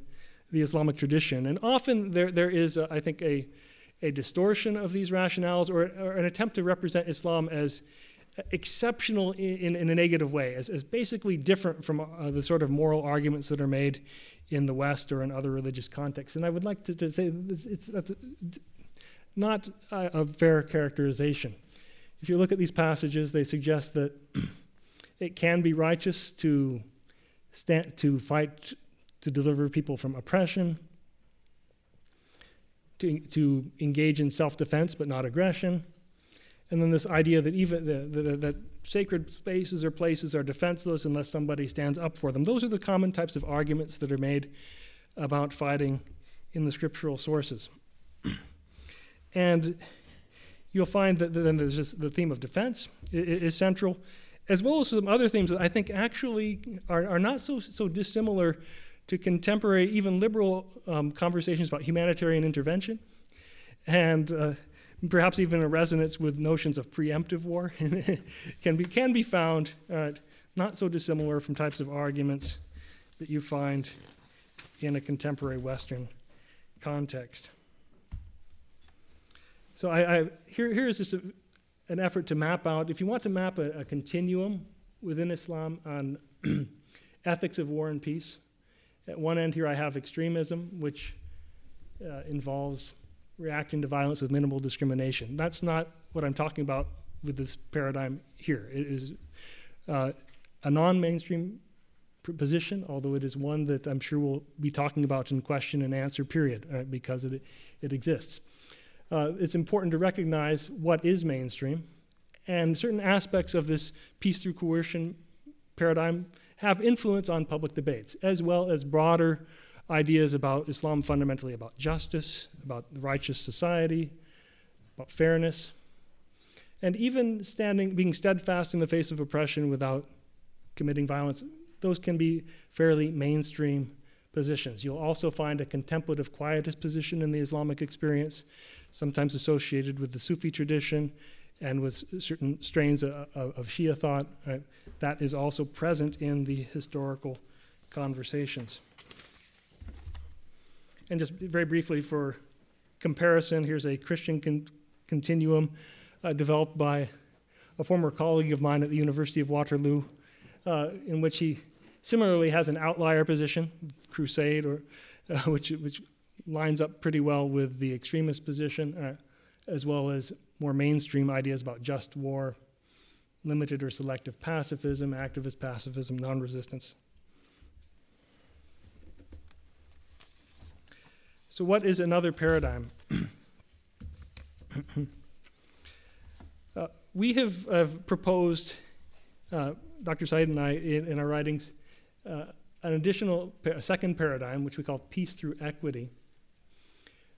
the Islamic tradition. And often there, there is, a, I think, a, a distortion of these rationales or, or, an attempt to represent Islam as exceptional in, in, a negative way, as, as basically different from uh, the sort of moral arguments that are made in the West or in other religious contexts. And I would like to, to say it's, it's, that's not a, a fair characterization. If you look at these passages, they suggest that *clears throat* it can be righteous to, stand, to fight to deliver people from oppression, to, to engage in self defense but not aggression. And then this idea that even the, the, that sacred spaces or places are defenseless unless somebody stands up for them. Those are the common types of arguments that are made about fighting in the scriptural sources. *clears throat* and you'll find that then there's just the theme of defense is central, as well as some other themes that I think actually are, are not so, so dissimilar to contemporary, even liberal um, conversations about humanitarian intervention. And uh, perhaps even a resonance with notions of preemptive war, *laughs* can, be, can be found uh, not so dissimilar from types of arguments that you find in a contemporary Western context. So I, I here, here is just a, an effort to map out, if you want to map a, a continuum within Islam on *clears throat* ethics of war and peace, at one end here I have extremism, which uh, involves reacting to violence with minimal discrimination. That's not what I'm talking about with this paradigm here. It is uh, a non mainstream position, although it is one that I'm sure we'll be talking about in question and answer period uh, because it, it exists. Uh, it's important to recognize what is mainstream, and certain aspects of this peace through coercion paradigm have influence on public debates, as well as broader ideas about Islam fundamentally about justice, about righteous society, about fairness, and even standing, being steadfast in the face of oppression without committing violence. Those can be fairly mainstream positions. You'll also find a contemplative quietist position in the Islamic experience, sometimes associated with the Sufi tradition and with certain strains of, of Shia thought. Right? That is also present in the historical conversations. And just very briefly for comparison, here's a Christian con- continuum uh, developed by a former colleague of mine at the University of Waterloo, uh, in which he similarly has an outlier position, crusade, or uh, which, which lines up pretty well with the extremist position, uh, as well as more mainstream ideas about just war, limited or selective pacifism, activist pacifism, non resistance. So, what is another paradigm? *clears throat* uh, we have, proposed, uh, Dr. Said and I, in, in our writings, uh, an additional, a second paradigm, which we call peace through equity,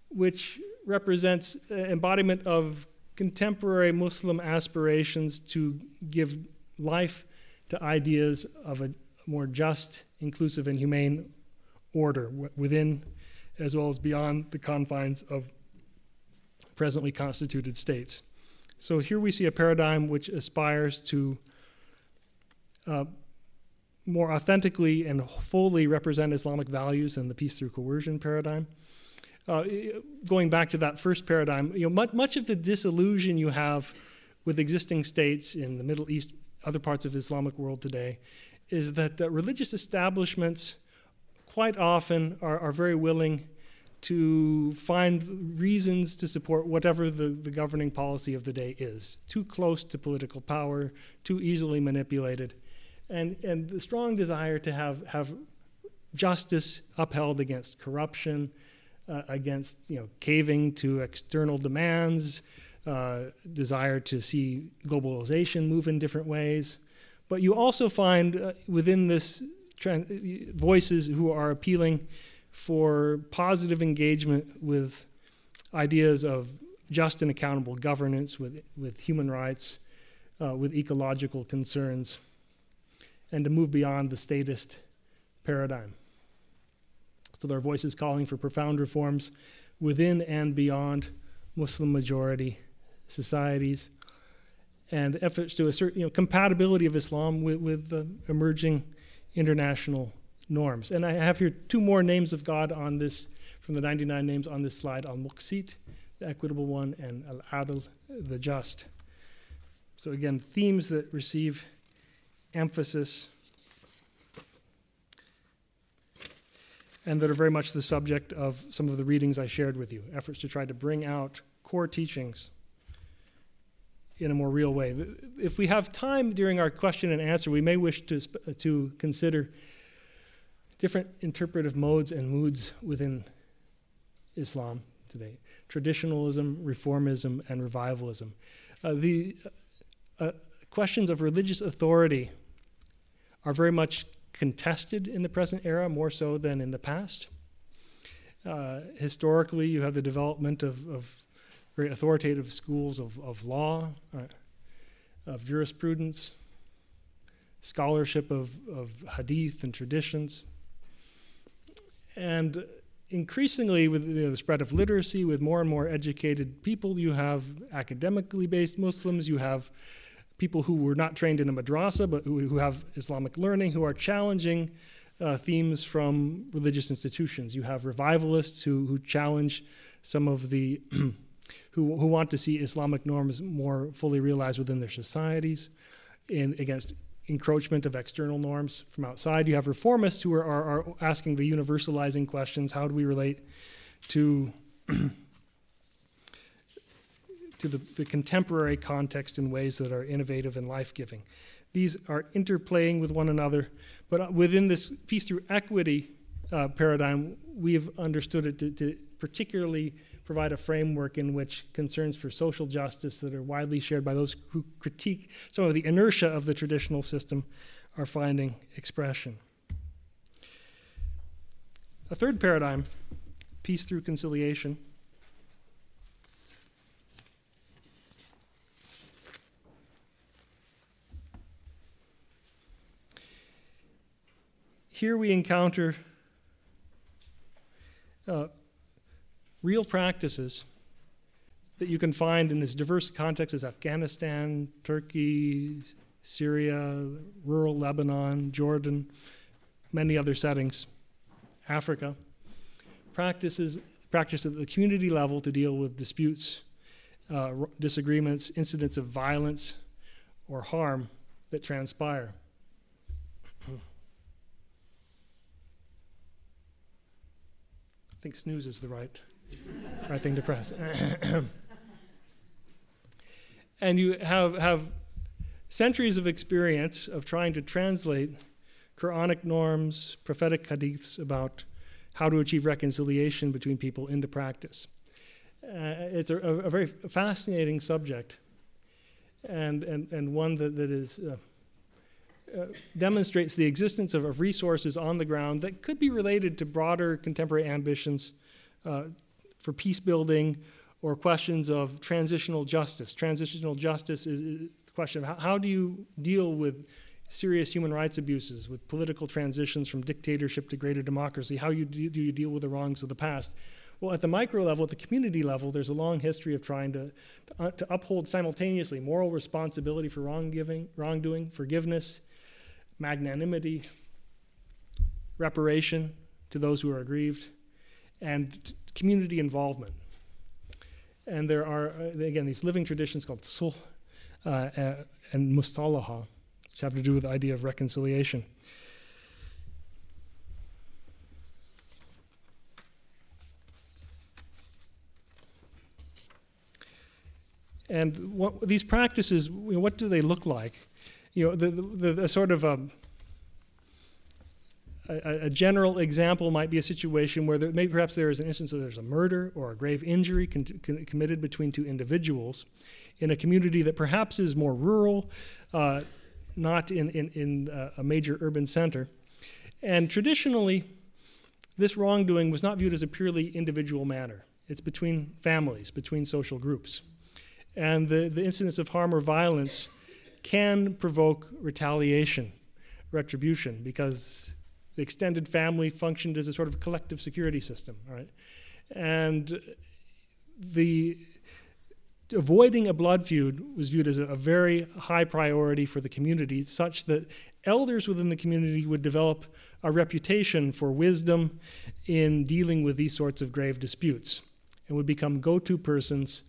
which represents embodiment of contemporary Muslim aspirations to give life to ideas of a more just, inclusive, and humane order within as well as beyond the confines of presently constituted states. So here we see a paradigm which aspires to uh, more authentically and fully represent Islamic values than the peace through coercion paradigm. Uh, going back to that first paradigm, you know, much, much of the disillusion you have with existing states in the Middle East, other parts of Islamic world today, is that the religious establishments quite often are, are very willing to find reasons to support whatever the, the governing policy of the day is. Too close to political power, too easily manipulated, and, and the strong desire to have, have justice upheld against corruption, uh, against you know, caving to external demands, uh, desire to see globalization move in different ways. But you also find uh, within this voices who are appealing for positive engagement with ideas of just and accountable governance, with, with human rights, uh, with ecological concerns and to move beyond the statist paradigm. So there are voices calling for profound reforms within and beyond Muslim majority societies and efforts to assert you know, compatibility of Islam with, with uh, emerging international norms. And I have here two more names of God on this, from the 99 names on this slide Al Muqsit, the equitable one, and Al Adl, the just. So, again, themes that receive emphasis and that are very much the subject of some of the readings I shared with you, efforts to try to bring out core teachings in a more real way. If we have time during our question and answer, we may wish to, to consider different interpretive modes and moods within Islam today traditionalism, reformism, and revivalism. Uh, the uh, questions of religious authority are very much contested in the present era, more so than in the past. Uh, historically, you have the development of, of very authoritative schools of, of law, uh, of jurisprudence, scholarship of, of hadith and traditions. And increasingly, with you know, the spread of literacy, with more and more educated people, you have academically based Muslims, you have people who were not trained in a madrasa but who, who have Islamic learning, who are challenging uh, themes from religious institutions. You have revivalists who, who challenge some of the *clears throat* who, who want to see Islamic norms more fully realized within their societies and against encroachment of external norms from outside. You have reformists who are, are, are asking the universalizing questions how do we relate to, *clears throat* to the, the contemporary context in ways that are innovative and life giving? These are interplaying with one another, but within this peace through equity uh, paradigm, we've understood it to, to particularly provide a framework in which concerns for social justice that are widely shared by those who critique some of the inertia of the traditional system are finding expression. A third paradigm, peace through conciliation. Here we encounter uh, real practices that you can find in as diverse contexts as Afghanistan, Turkey, Syria, rural Lebanon, Jordan, many other settings, Africa. Practices, practice at the community level to deal with disputes, uh, disagreements, incidents of violence or harm that transpire. I think snooze is the right right thing to press. *coughs* and you have, have centuries of experience of trying to translate Quranic norms, prophetic hadiths about how to achieve reconciliation between people into practice. Uh, it's a, a, very fascinating subject and, and, and one that, that is, uh, demonstrates the existence of, of, resources on the ground that could be related to broader contemporary ambitions uh, for peace building or questions of transitional justice. Transitional justice is, the question of how, how do you deal with serious human rights abuses, with political transitions from dictatorship to greater democracy? How you do, do you deal with the wrongs of the past? Well, at the micro level, at the community level, there's a long history of trying to, uh, to uphold simultaneously moral responsibility for wrongdoing, forgiveness, magnanimity, reparation to those who are aggrieved, and community involvement. And there are, uh, again, these living traditions called sulh uh, uh, and musalaha, which have to do with the idea of reconciliation. And what, these practices, you know, what do they look like? You know, the, the, the sort of um, a, a, general example might be a situation where there, maybe perhaps there is an instance of there's a murder or a grave injury con- con- committed between two individuals in a community that perhaps is more rural, uh, not in, in, in uh, a major urban center. And traditionally, this wrongdoing was not viewed as a purely individual matter. It's between families, between social groups. And the, the incidence of harm or violence can provoke retaliation, retribution, because the extended family functioned as a sort of collective security system, right? And the avoiding a blood feud was viewed as a, a, very high priority for the community, such that elders within the community would develop a reputation for wisdom in dealing with these sorts of grave disputes and would become go to persons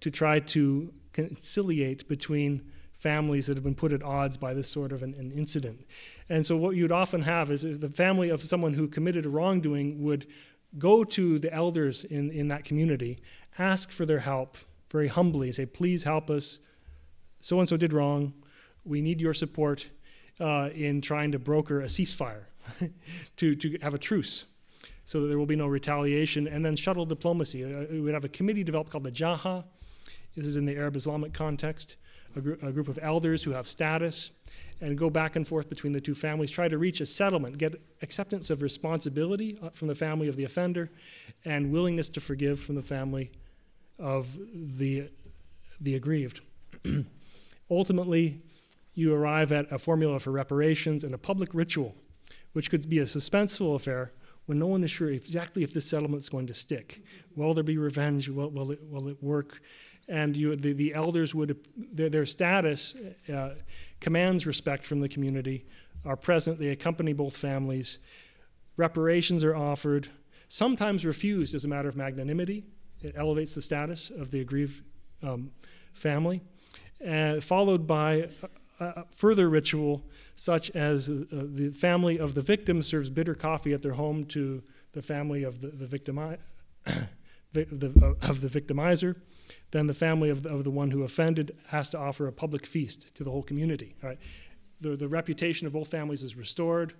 to try to conciliate between families that have been put at odds by this sort of an, an incident. And so, what you'd often have is the family of someone who committed a wrongdoing would go to the elders in, in that community, ask for their help very humbly, say, Please help us. So and so did wrong. We need your support uh, in trying to broker a ceasefire, *laughs* to, to have a truce so that there will be no retaliation, and then shuttle diplomacy. Uh, we would have a committee developed called the Jaha. This is in the Arab Islamic context, a, gr- a group of elders who have status and go back and forth between the two families, try to reach a settlement, get acceptance of responsibility uh, from the family of the offender, and willingness to forgive from the family of the, the aggrieved. *clears throat* Ultimately, you arrive at a formula for reparations and a public ritual, which could be a suspenseful affair when no one is sure exactly if this settlement is going to stick. Will there be revenge? Will, will, it, will it work? And you, the, the elders would, their, their status uh, commands respect from the community, are present, they accompany both families. Reparations are offered, sometimes refused as a matter of magnanimity. It elevates the status of the aggrieved um, family, uh, followed by a, a further ritual such as uh, the family of the victim serves bitter coffee at their home to the family of the, the *coughs* the, of the victimizer. Then the family of the, of the one who offended has to offer a public feast to the whole community. Right? The, the reputation of both families is restored,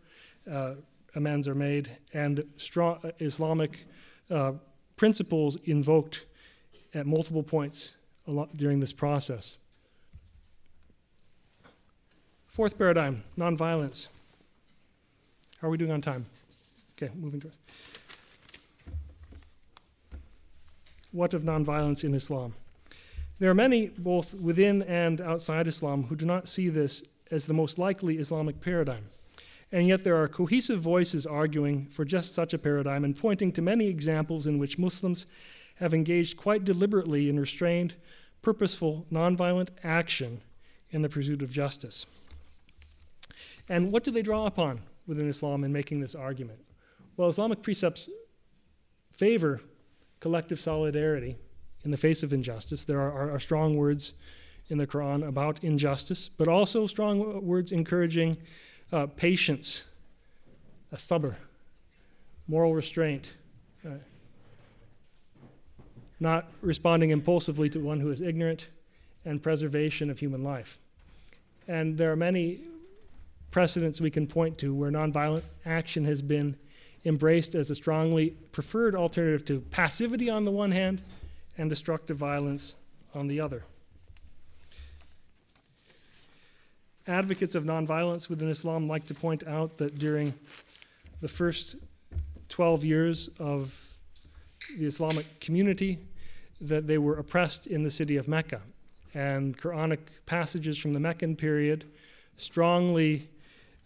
uh, amends are made, and strong Islamic uh, principles invoked at multiple points during this process. Fourth paradigm, nonviolence. How are we doing on time? Okay, moving towards. What of nonviolence in Islam? There are many, both within and outside Islam, who do not see this as the most likely Islamic paradigm. And yet there are cohesive voices arguing for just such a paradigm and pointing to many examples in which Muslims have engaged quite deliberately in restrained, purposeful, nonviolent action in the pursuit of justice. And what do they draw upon within Islam in making this argument? Well, Islamic precepts favor collective solidarity in the face of injustice. There are, are, are strong words in the Quran about injustice, but also strong words encouraging uh, patience, a sabr, moral restraint, uh, not responding impulsively to one who is ignorant, and preservation of human life. And there are many precedents we can point to where nonviolent action has been embraced as a strongly preferred alternative to passivity on the one hand and destructive violence on the other. Advocates of nonviolence within Islam like to point out that during the first 12 years of the Islamic community that they were oppressed in the city of Mecca and Quranic passages from the Meccan period strongly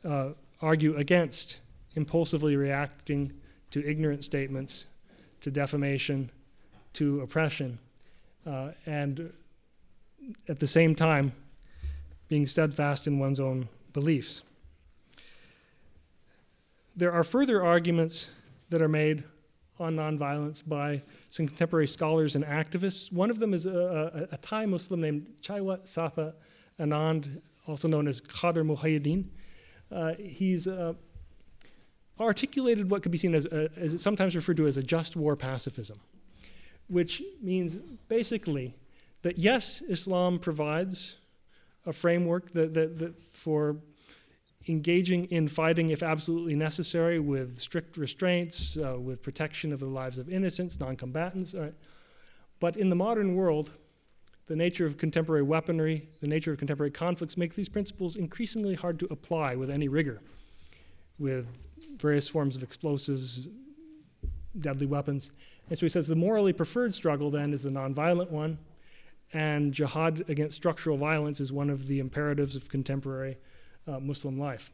uh, argue against impulsively reacting to ignorant statements, to defamation, to oppression, uh, and at the same time being steadfast in one's own beliefs. There are further arguments that are made on nonviolence by some contemporary scholars and activists. One of them is a, a, a Thai Muslim named Chaiwat Sapa Anand, also known as Khader Muhyiddin uh, he's uh, articulated what could be seen as, a, as it's sometimes referred to as a just war pacifism, which means basically that yes, Islam provides a framework that, that, that for engaging in fighting if absolutely necessary with strict restraints, uh, with protection of the lives of innocents, non combatants. Right? But in the modern world, the nature of contemporary weaponry, the nature of contemporary conflicts makes these principles increasingly hard to apply with any rigor, with various forms of explosives, deadly weapons. And so he says the morally preferred struggle then is the nonviolent one, and jihad against structural violence is one of the imperatives of contemporary uh, Muslim life.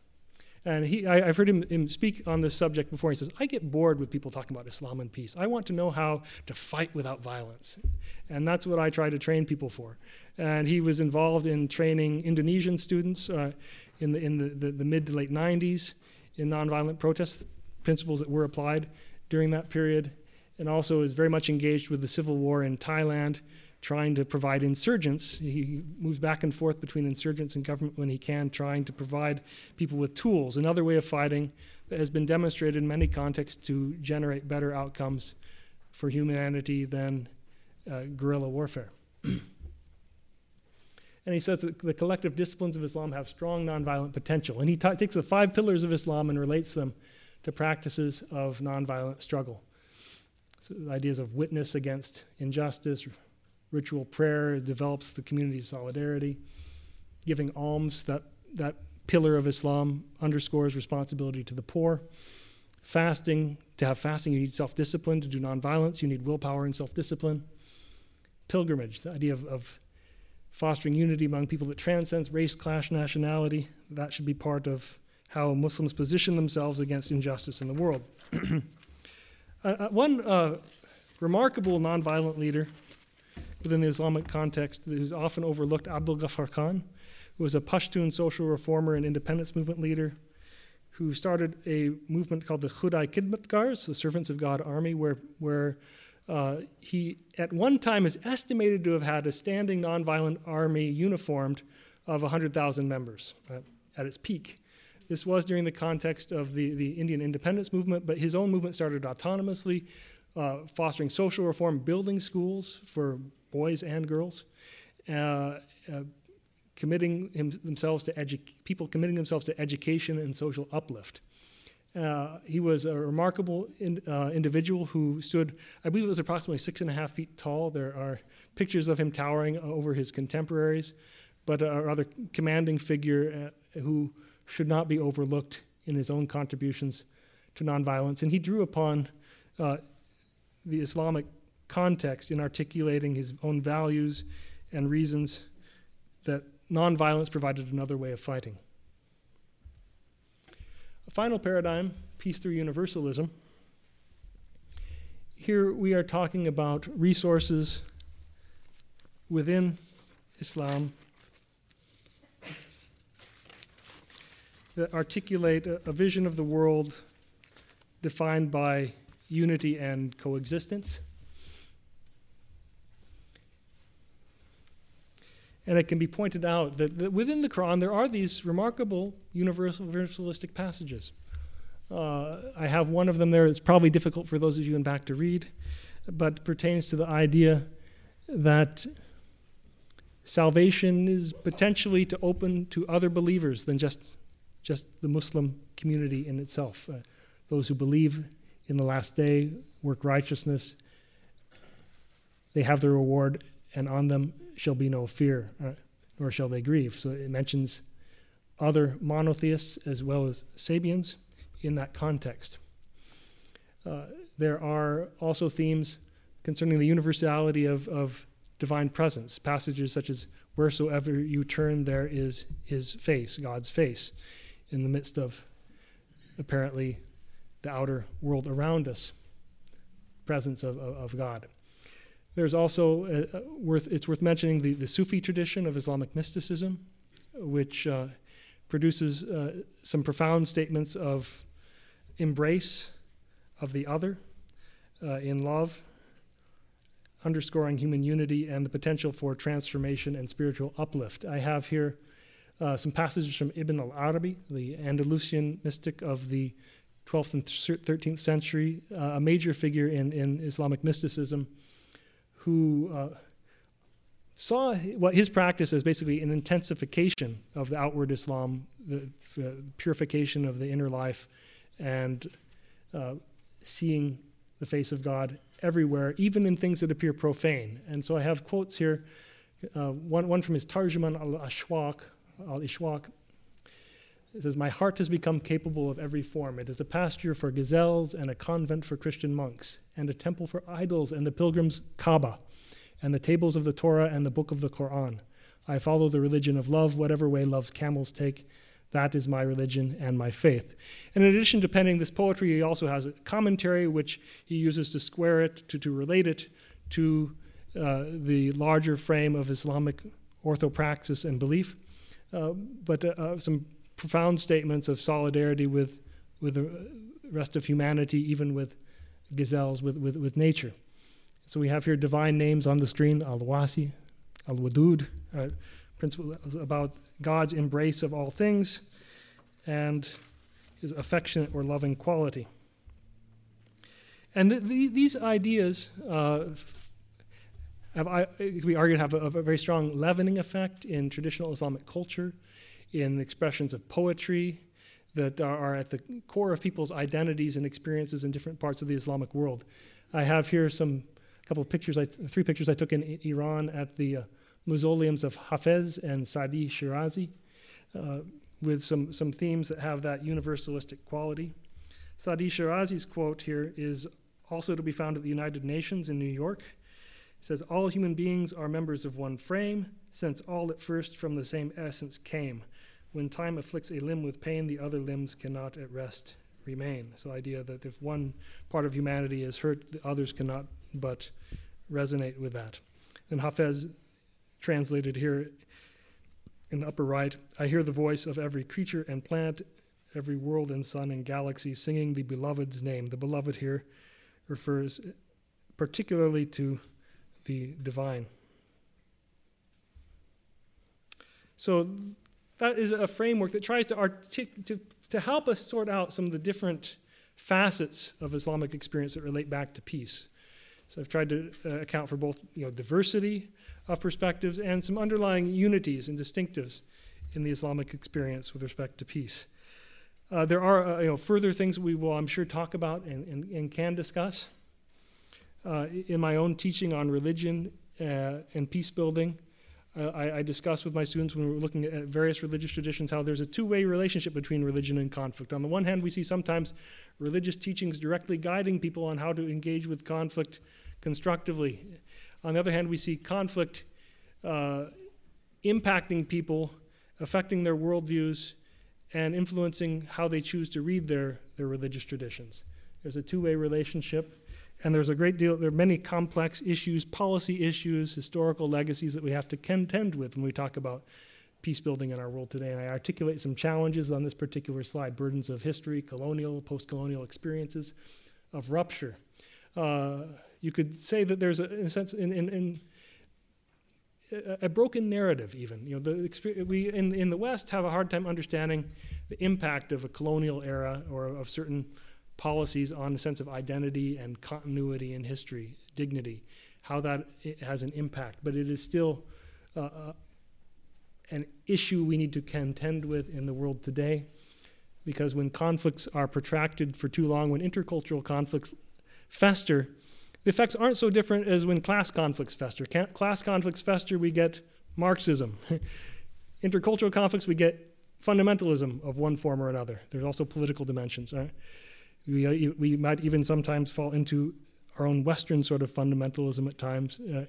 And he, I, have heard him, him, speak on this subject before. He says, I get bored with people talking about Islam and peace. I want to know how to fight without violence. And that's what I try to train people for. And he was involved in training Indonesian students uh, in, the, in the, the, the mid to late 90s in nonviolent protest principles that were applied during that period, and also is very much engaged with the civil war in Thailand, trying to provide insurgents. He moves back and forth between insurgents and government when he can, trying to provide people with tools, another way of fighting that has been demonstrated in many contexts to generate better outcomes for humanity than uh, guerrilla warfare. *clears throat* and he says that the collective disciplines of Islam have strong nonviolent potential. And he t- takes the five pillars of Islam and relates them to practices of nonviolent struggle. So ideas of witness against injustice, ritual prayer develops the community solidarity, giving alms, that, that pillar of Islam underscores responsibility to the poor. Fasting, to have fasting, you need self discipline. To do nonviolence, you need willpower and self discipline. Pilgrimage, the idea of, of fostering unity among people that transcends race, class, nationality, that should be part of how Muslims position themselves against injustice in the world. *clears throat* uh, uh, one uh, remarkable nonviolent leader within the Islamic context who's often overlooked, Abdul Ghaffar Khan, who was a Pashtun social reformer and independence movement leader who started a movement called the Khudai Khidmatgars, the Servants of God Army, where, where uh, he at one time is estimated to have had a standing nonviolent army uniformed of 100,000 members uh, at its peak. This was during the context of the, the Indian independence movement, but his own movement started autonomously, uh, fostering social reform, building schools for boys and girls, uh, uh, committing him, themselves to edu- people committing themselves to education and social uplift. Uh, he was a remarkable in, uh, individual who stood, I believe it was approximately six and a half feet tall. There are pictures of him towering over his contemporaries, but a rather commanding figure uh, who should not be overlooked in his own contributions to nonviolence. And he drew upon uh, the Islamic context in articulating his own values and reasons that nonviolence provided another way of fighting. Final paradigm, peace through universalism. Here we are talking about resources within Islam that articulate a, a vision of the world defined by unity and coexistence. And it can be pointed out that, that, within the Quran there are these remarkable universal, universalistic passages. Uh, I have one of them there. It's probably difficult for those of you in back to read, but pertains to the idea that salvation is potentially to open to other believers than just just the Muslim community in itself. Uh, those who believe in the last day, work righteousness, they have their reward, and on them shall be no fear, uh, nor shall they grieve. So it mentions other monotheists as well as Sabians in that context. Uh, there are also themes concerning the universality of, of divine presence, passages such as, Wheresoever you turn, there is his face, God's face in the midst of apparently the outer world around us, presence of, of, of God. There's also uh, worth it's worth mentioning the, the Sufi tradition of Islamic mysticism, which uh, produces uh, some profound statements of embrace of the other uh, in love, underscoring human unity and the potential for transformation and spiritual uplift. I have here uh, some passages from Ibn al Arabi, the Andalusian mystic of the 12th and 13th century, uh, a major figure in, in Islamic mysticism, who uh, saw what his practice as basically an intensification of the outward Islam, the, the purification of the inner life, and uh, seeing the face of God everywhere, even in things that appear profane. And so I have quotes here. Uh, one, one from his Tarjuman al Ashwaq, al Ishwaq. It says, My heart has become capable of every form. It is a pasture for gazelles and a convent for Christian monks, and a temple for idols and the pilgrim's Kaaba. and the tables of the Torah and the book of the Quran. I follow the religion of love, whatever way love's camels take. That is my religion and my faith. And in addition to penning this poetry, he also has a commentary which he uses to square it, to, to relate it to uh, the larger frame of Islamic orthopraxis and belief. Uh, but uh, some profound statements of solidarity with, with the rest of humanity, even with gazelles, with, with, with nature. So we have here divine names on the screen Al Wasi, Al Wadud, uh, principle about God's embrace of all things and his affectionate or loving quality. And th- th- these ideas uh, have, I, have a, a, very strong leavening effect in traditional Islamic culture, in expressions of poetry that are, at the core of people's identities and experiences in different parts of the Islamic world. I have here some couple of pictures, I, three pictures I took in Iran at the uh, mausoleums of Hafez and Sadi Shirazi, uh, with some, some themes that have that universalistic quality. Sadi Shirazi's quote here is also to be found at the United Nations in New York. It says, All human beings are members of one frame, since all at first from the same essence came. When time afflicts a limb with pain, the other limbs cannot at rest remain. So, the idea that if one part of humanity is hurt, the others cannot but resonate with that. And Hafez translated here in the upper right I hear the voice of every creature and plant, every world and sun and galaxy singing the beloved's name. The beloved here refers particularly to the divine. So that is a framework that tries to, artic- to, to help us sort out some of the different facets of Islamic experience that relate back to peace. So I've tried to uh, account for both you know, diversity of perspectives and some underlying unities and distinctives in the Islamic experience with respect to peace. Uh, there are uh, you know, further things we will, I'm sure, talk about and, and, and can discuss. Uh, in my own teaching on religion uh, and peace building, uh, I, I discussed with my students when we were looking at various religious traditions how there's a two way relationship between religion and conflict. On the one hand, we see sometimes religious teachings directly guiding people on how to engage with conflict constructively. On the other hand, we see conflict uh, impacting people, affecting their worldviews, and influencing how they choose to read their, their religious traditions. There's a two way relationship. And there's a great deal, there are many complex issues, policy issues, historical legacies that we have to contend with when we talk about peace building in our world today. And I articulate some challenges on this particular slide burdens of history, colonial, post colonial experiences, of rupture. Uh, you could say that there's a, in a sense, in, in, in a broken narrative even you know the we in, in the west have a hard time understanding the impact of a colonial era or of certain policies on the sense of identity and continuity in history dignity how that has an impact but it is still uh, uh, an issue we need to contend with in the world today because when conflicts are protracted for too long when intercultural conflicts fester the effects aren't so different as when class conflicts fester. Class conflicts fester, we get Marxism. *laughs* Intercultural conflicts, we get fundamentalism of one form or another. There's also political dimensions. Right? We, uh, we might even sometimes fall into our own Western sort of fundamentalism at times. Uh,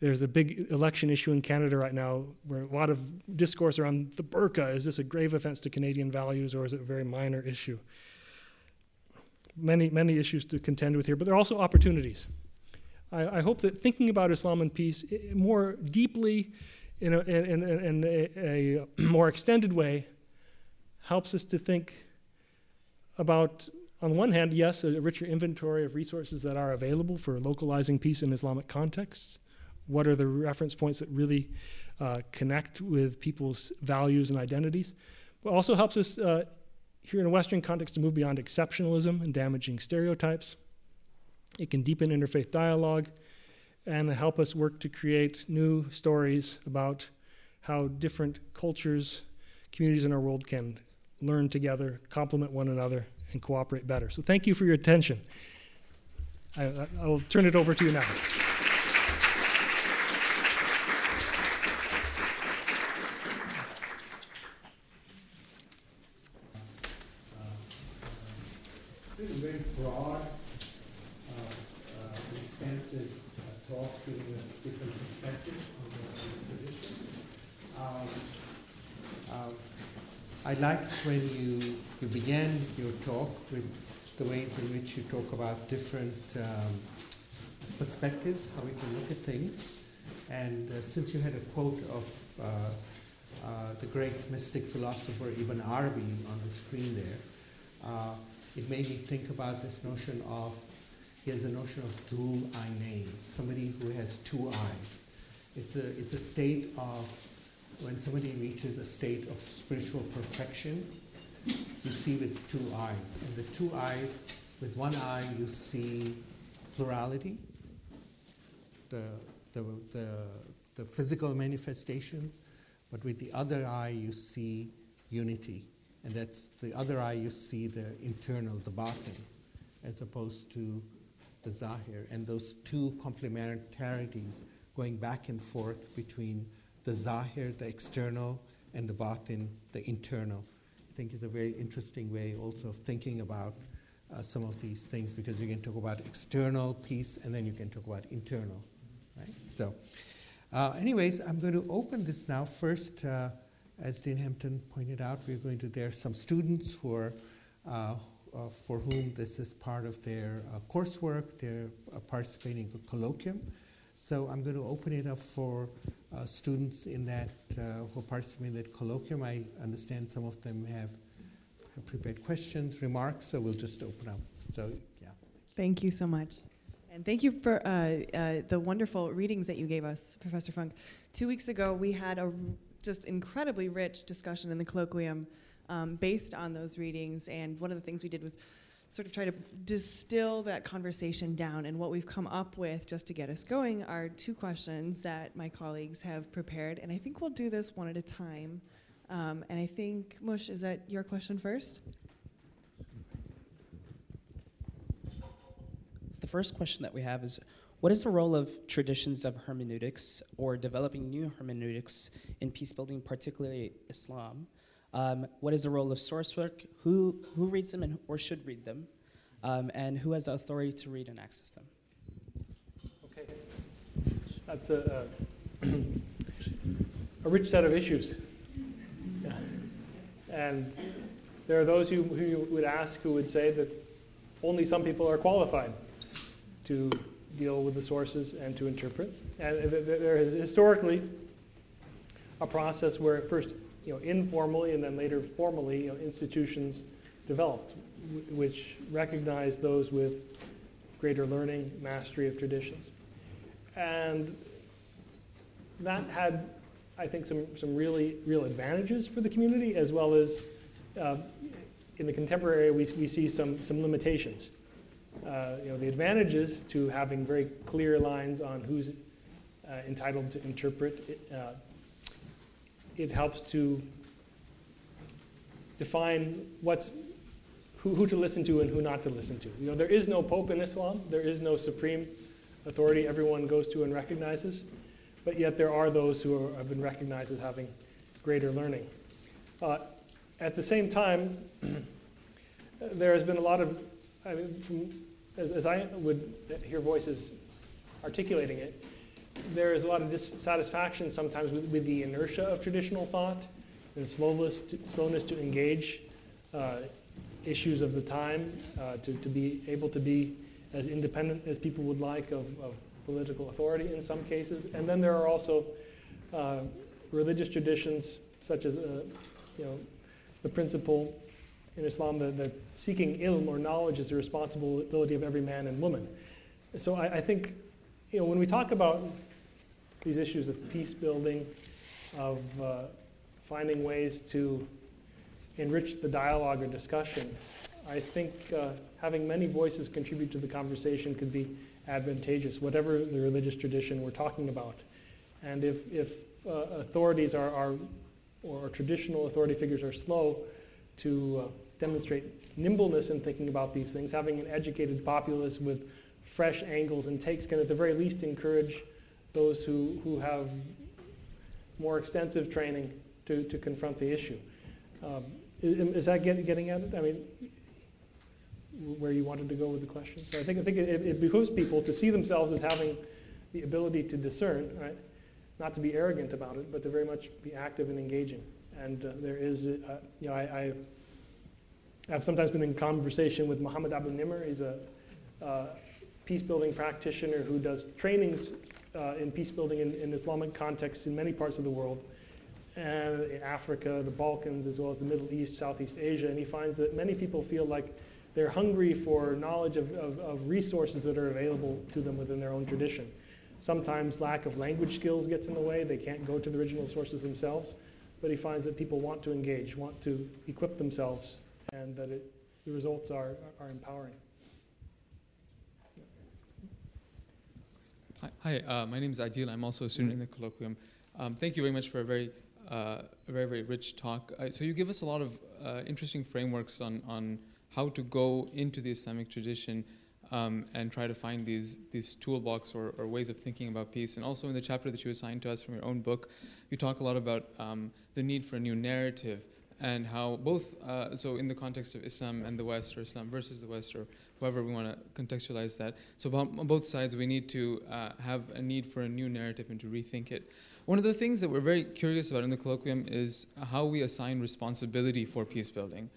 there's a big election issue in Canada right now where a lot of discourse around the burqa. Is this a grave offense to Canadian values or is it a very minor issue? many, many issues to contend with here, but there are also opportunities. I, I hope that thinking about Islam and peace more deeply in a, in, in, in a, a more extended way helps us to think about, on one hand, yes, a richer inventory of resources that are available for localizing peace in Islamic contexts. What are the reference points that really uh, connect with people's values and identities? But also helps us uh, here in a Western context to move beyond exceptionalism and damaging stereotypes. It can deepen interfaith dialogue and help us work to create new stories about how different cultures, communities in our world can learn together, complement one another, and cooperate better. So, thank you for your attention. I, will turn it over to you now. This is a very broad, uh, uh, extensive uh, talk, different perspective on the, on the tradition. I liked when you, you began your talk with the ways in which you talk about different um, perspectives, how we can look at things. And uh, since you had a quote of uh, uh, the great mystic philosopher Ibn Arabi on the screen there, uh, it made me think about this notion of, he has a notion of dhu al-aynayn, somebody who has two eyes. It's a, it's a state of, when somebody reaches a state of spiritual perfection, you see with two eyes. And the two eyes, with one eye you see plurality, the, the, the, the physical manifestations, but with the other eye you see unity. And that's the other eye you see the internal, the batin, as opposed to the zahir. And those two complementarities going back and forth between the zahir, the external, and the batin, the internal. Think is a very interesting way also of thinking about uh, some of these things because you can talk about external peace and then you can talk about internal. Right? So, uh, anyways, I'm going to open this now. First, uh, as Dean Hempton pointed out, we're going to, there are some students who are, uh, uh, for whom this is part of their uh, coursework. They're participating in a colloquium. So I'm going to open it up for students in that who participate in that colloquium. I understand some of them have, have prepared questions, remarks, so we'll just open up. So, yeah. Thank you so much. And thank you for uh, uh, the wonderful readings that you gave us, Professor Funk. Two weeks ago, we had a just incredibly rich discussion in the colloquium um, based on those readings. And one of the things we did was sort of try to distill that conversation down. And what we've come up with, just to get us going, are two questions that my colleagues have prepared. And I think we'll do this one at a time. Um, and I think, Mush, is that your question first? The first question that we have is what is the role of traditions of hermeneutics or developing new hermeneutics in peace building, particularly Islam? Um, what is the role of source work? Who, who reads them and, or should read them? Um, and who has the authority to read and access them? Okay. That's a, a, *clears throat* a rich set of issues. Yeah. And there are those who, who would ask who would say that only some people are qualified to deal with the sources and to interpret. And there is historically a process where first, you know, informally and then later formally, you know, institutions developed, which recognize those with greater learning, mastery of traditions. And that had, I think, some, some really real advantages for the community, as well as uh, in the contemporary, we, we see some, some limitations uh, you know, the advantages to having very clear lines on who's uh, entitled to interpret. It, helps to define what's who, who to listen to and who not to listen to. You know, there is no pope in Islam. There is no supreme authority everyone goes to and recognizes. But yet there are those who are, have been recognized as having greater learning. Uh, at the same time, *clears throat* there has been a lot of I mean, from, as, as I would hear voices articulating it, there is a lot of dissatisfaction sometimes with, with the inertia of traditional thought and slowness to, slowness to engage uh, issues of the time, uh, to, to be able to be as independent as people would like of, of political authority in some cases. And then there are also uh, religious traditions such as, uh, you know, the principle in Islam that, that seeking ilm or knowledge is the responsibility of every man and woman. So I, I think, you know, when we talk about these issues of peace building, of uh, finding ways to enrich the dialogue or discussion, I think uh, having many voices contribute to the conversation could be advantageous, whatever the religious tradition we're talking about. And if, if uh, authorities are, are, or traditional authority figures are slow to uh, demonstrate nimbleness in thinking about these things. Having an educated populace with fresh angles and takes can, at the very least, encourage those who, who have more extensive training to, to confront the issue. Um, is, is, that get, getting at it? I mean, where you wanted to go with the question. So I think, I think it, it behooves people to see themselves as having the ability to discern, right? Not to be arrogant about it, but to very much be active and engaging. And uh, there is, uh, you know, I, I, have sometimes been in conversation with Muhammad Abu Nimer. He's a uh, peace building practitioner who does trainings uh, in peace building in, in Islamic contexts in many parts of the world and in Africa, the Balkans, as well as the Middle East, Southeast Asia. And he finds that many people feel like they're hungry for knowledge of, of, of, resources that are available to them within their own tradition. Sometimes lack of language skills gets in the way. They can't go to the original sources themselves. But he finds that people want to engage, want to equip themselves, and that it, the results are, are empowering. Hi, uh, my name is Adil. I'm also a student in the colloquium. Um, thank you very much for a very, uh, a very, very rich talk. Uh, so you give us a lot of uh, interesting frameworks on, on how to go into the Islamic tradition um, and try to find these, these toolbox or, or, ways of thinking about peace. And also in the chapter that you assigned to us from your own book, you talk a lot about um, the need for a new narrative and how both, uh, so in the context of Islam and the West, or Islam versus the West, or however we want to contextualize that. So on both sides, we need to uh, have a need for a new narrative and to rethink it. One of the things that we're very curious about in the colloquium is how we assign responsibility for peace building.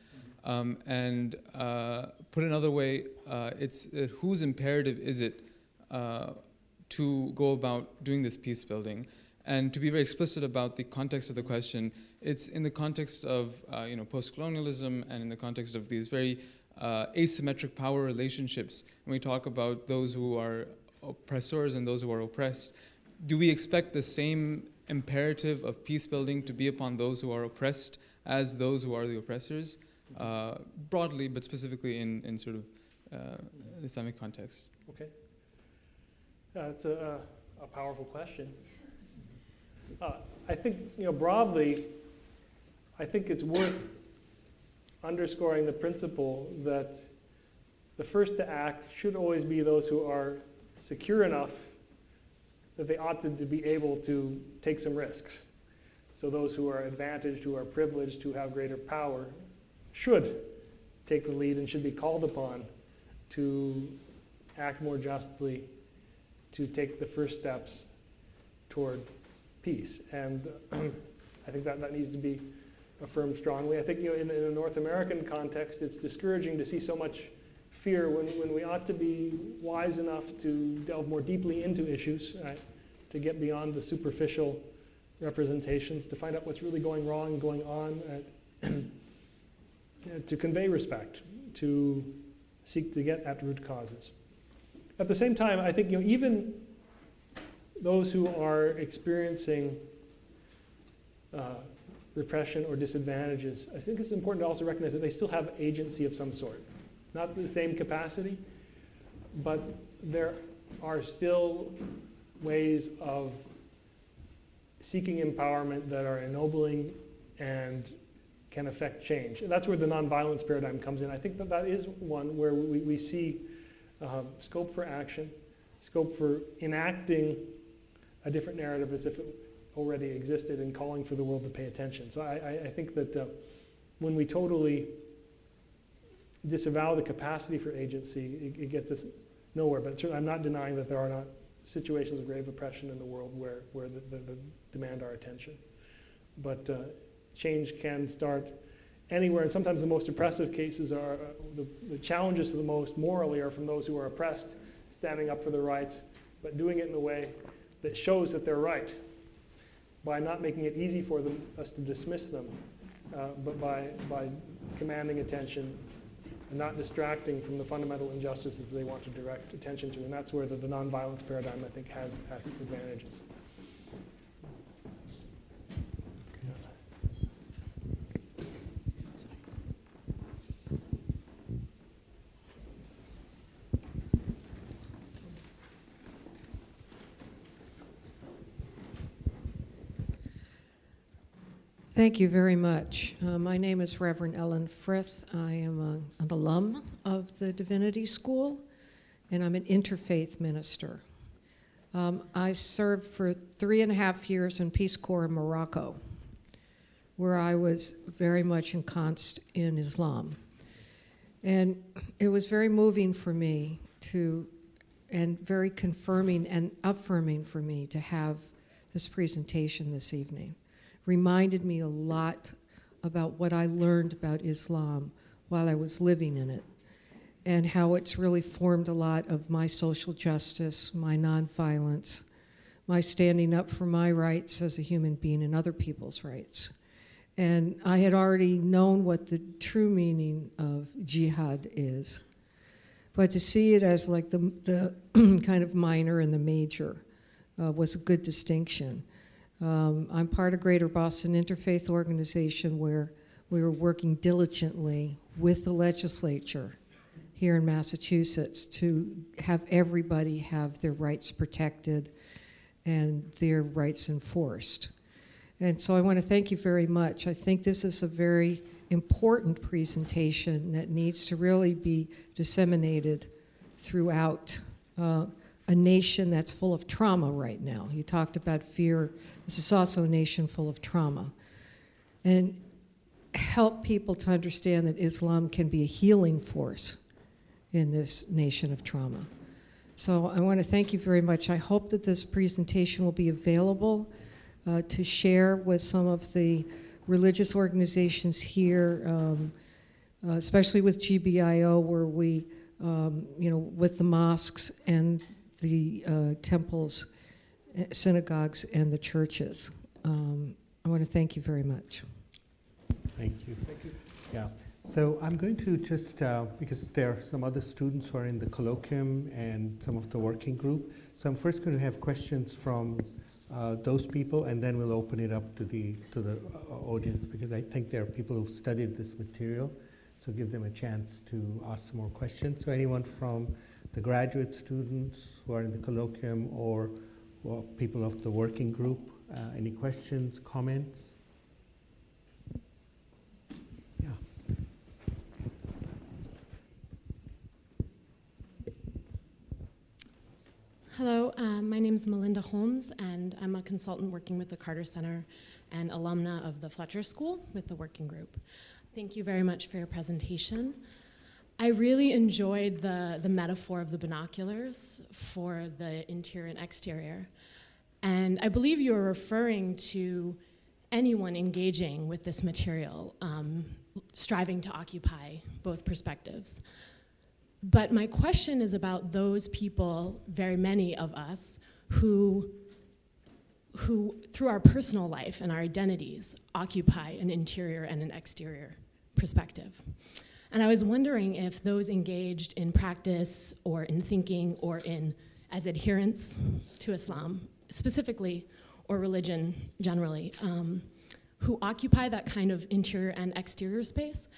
Um, and uh, put another way, uh, it's uh, whose imperative is it uh, to go about doing this peace building? And to be very explicit about the context of the question, it's in the context of uh, you know post-colonialism and in the context of these very uh, asymmetric power relationships, when we talk about those who are oppressors and those who are oppressed, do we expect the same imperative of peace building to be upon those who are oppressed as those who are the oppressors, uh, broadly, but specifically in, in sort of uh, Islamic context? Okay. That's a, a powerful question. Uh, I think, you know, broadly, I think it's worth underscoring the principle that the first to act should always be those who are secure enough that they ought to be able to take some risks. So those who are advantaged, who are privileged, who have greater power, should take the lead and should be called upon to act more justly, to take the first steps toward peace. And *clears throat* I think that, that needs to be affirmed strongly. I think you know, in, in a North American context, it's discouraging to see so much fear when, when we ought to be wise enough to delve more deeply into issues, right? to get beyond the superficial representations, to find out what's really going wrong, going on, *clears throat* right? to convey respect, to seek to get at root causes. At the same time, I think you know, even those who are experiencing uh, repression or disadvantages, I think it's important to also recognize that they still have agency of some sort. Not the same capacity, but there are still ways of seeking empowerment that are ennobling and can affect change. And that's where the nonviolence paradigm comes in. I think that that is one where we, we see uh, scope for action, scope for enacting a different narrative as if it already existed and calling for the world to pay attention. So I, I think that uh, when we totally disavow the capacity for agency, it, it gets us nowhere. But I'm not denying that there are not situations of grave oppression in the world where, where the, the, the demand our attention. But uh, change can start anywhere, and sometimes the most oppressive cases are uh, the, the challenges the most morally are from those who are oppressed, standing up for their rights, but doing it in a way that shows that they're right by not making it easy for them, us to dismiss them, uh, but by, by commanding attention and not distracting from the fundamental injustices they want to direct attention to. And that's where the, the nonviolence paradigm, I think, has, has its advantages. Thank you very much. Uh, my name is Reverend Ellen Frith. I am a, an alum of the Divinity School, and I'm an interfaith minister. Um, I served for three and a half years in Peace Corps in Morocco, where I was very much ensconced in Islam. And it was very moving for me to and very confirming and affirming for me to have this presentation this evening. Reminded me a lot about what I learned about Islam while I was living in it and how it's really formed a lot of my social justice, my nonviolence, my standing up for my rights as a human being and other people's rights. And I had already known what the true meaning of jihad is. But to see it as like the, the *clears throat* kind of minor and the major uh, was a good distinction. Um, I'm part of Greater Boston Interfaith Organization where we were working diligently with the legislature here in Massachusetts to have everybody have their rights protected and their rights enforced. And so I want to thank you very much. I think this is a very important presentation that needs to really be disseminated throughout uh, a nation that's full of trauma right now. You talked about fear. This is also a nation full of trauma. And help people to understand that Islam can be a healing force in this nation of trauma. So I want to thank you very much. I hope that this presentation will be available uh, to share with some of the religious organizations here, um, uh, especially with GBIO, where we, um, you know, with the mosques and the uh, temples, eh, synagogues, and the churches. Um, I want to thank you very much. Thank you. Thank you. Yeah. So I'm going to just, uh, because there are some other students who are in the colloquium and some of the working group, so I'm first going to have questions from uh, those people, and then we'll open it up to the to the uh, audience because I think there are people who've studied this material, so give them a chance to ask some more questions. So anyone from the graduate students who are in the colloquium or, or people of the working group, uh, any questions, comments? Yeah. Hello, um, my name is Melinda Holmes, and I'm a consultant working with the Carter Center and alumna of the Fletcher School with the working group. Thank you very much for your presentation. I really enjoyed the, the metaphor of the binoculars for the interior and exterior. And I believe you were referring to anyone engaging with this material, um, striving to occupy both perspectives. But my question is about those people, very many of us, who, who through our personal life and our identities, occupy an interior and an exterior perspective. And I was wondering if those engaged in practice or in thinking or in as adherents to Islam, specifically, or religion generally, um, who occupy that kind of interior and exterior space,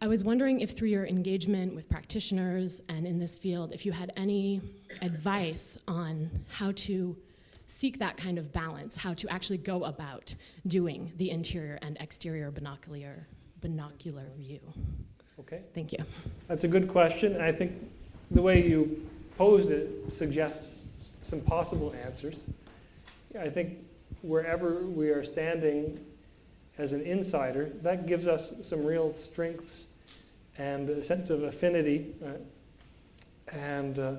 I was wondering if, through your engagement with practitioners and in this field, if you had any advice on how to seek that kind of balance, how to actually go about doing the interior and exterior binocular, binocular view. Okay. Thank you. That's a good question, and I think the way you posed it suggests some possible answers. I think wherever we are standing as an insider, that gives us some real strengths and a sense of affinity, uh, and uh,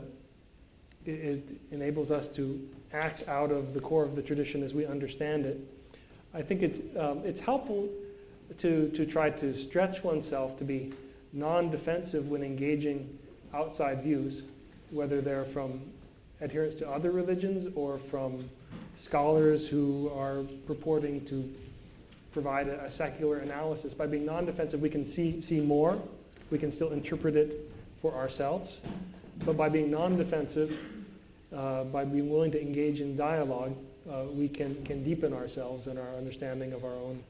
it, it, enables us to act out of the core of the tradition as we understand it. I think it's, um, it's helpful to, to try to stretch oneself to be non defensive when engaging outside views, whether they're from adherents to other religions or from scholars who are purporting to provide a, a secular analysis. By being non defensive, we can see, see more we can still interpret it for ourselves. But by being non defensive, uh, by being willing to engage in dialogue, uh, we can, can deepen ourselves and our understanding of our own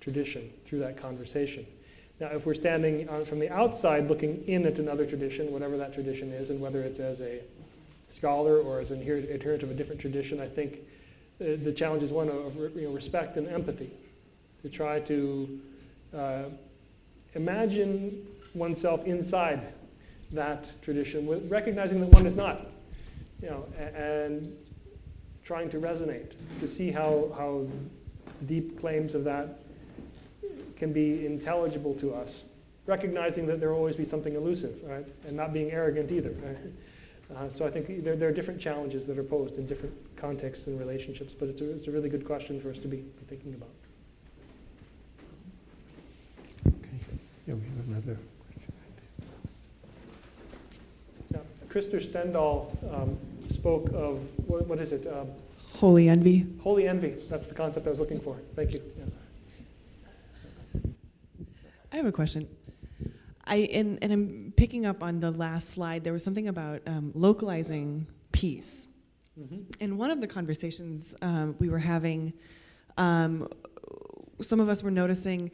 tradition through that conversation. Now, if we're standing on, from the outside looking in at another tradition, whatever that tradition is, and whether it's as a scholar or as an adherent of a different tradition, I think uh, the challenge is one of you know, respect and empathy. To try to uh, imagine oneself inside that tradition, recognizing that one is not, you know, and trying to resonate, to see how, how deep claims of that can be intelligible to us, recognizing that there will always be something elusive, right? And not being arrogant either. Right? Uh, so I think there, there are different challenges that are posed in different contexts and relationships, but it's a, it's a really good question for us to be, be thinking about. Okay. Yeah, we have another question. right Now, Krister Stendahl um, spoke of, what, what is it? Um, Holy envy. holy envy. That's the concept I was looking for. Thank you. Yeah. I have a question. I and, and I'm picking up on the last slide. There was something about um, localizing peace. Mm-hmm. In one of the conversations um, we were having, um, some of us were noticing,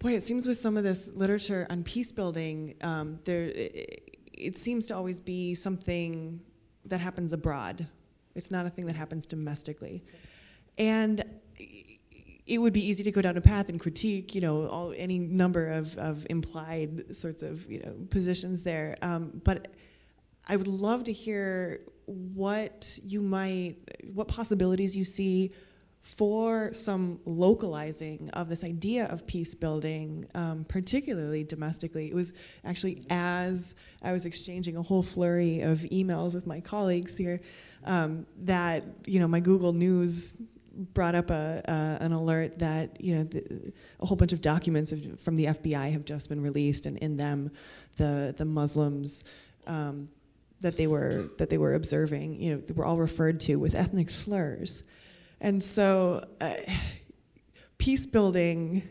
boy, it seems with some of this literature on peace building, um, there it, it seems to always be something that happens abroad. It's not a thing that happens domestically, and it would be easy to go down a path and critique, you know, all, any number of, of implied sorts of, you know, positions there. Um, but I would love to hear what you might, what possibilities you see for some localizing of this idea of peace building, um, particularly domestically. It was actually as I was exchanging a whole flurry of emails with my colleagues here um, that, you know, my Google News brought up a, uh, an alert that you know the, a whole bunch of documents from the FBI have just been released, and in them, the the Muslims um, that they were that they were observing, you know, were all referred to with ethnic slurs, and so uh, peace building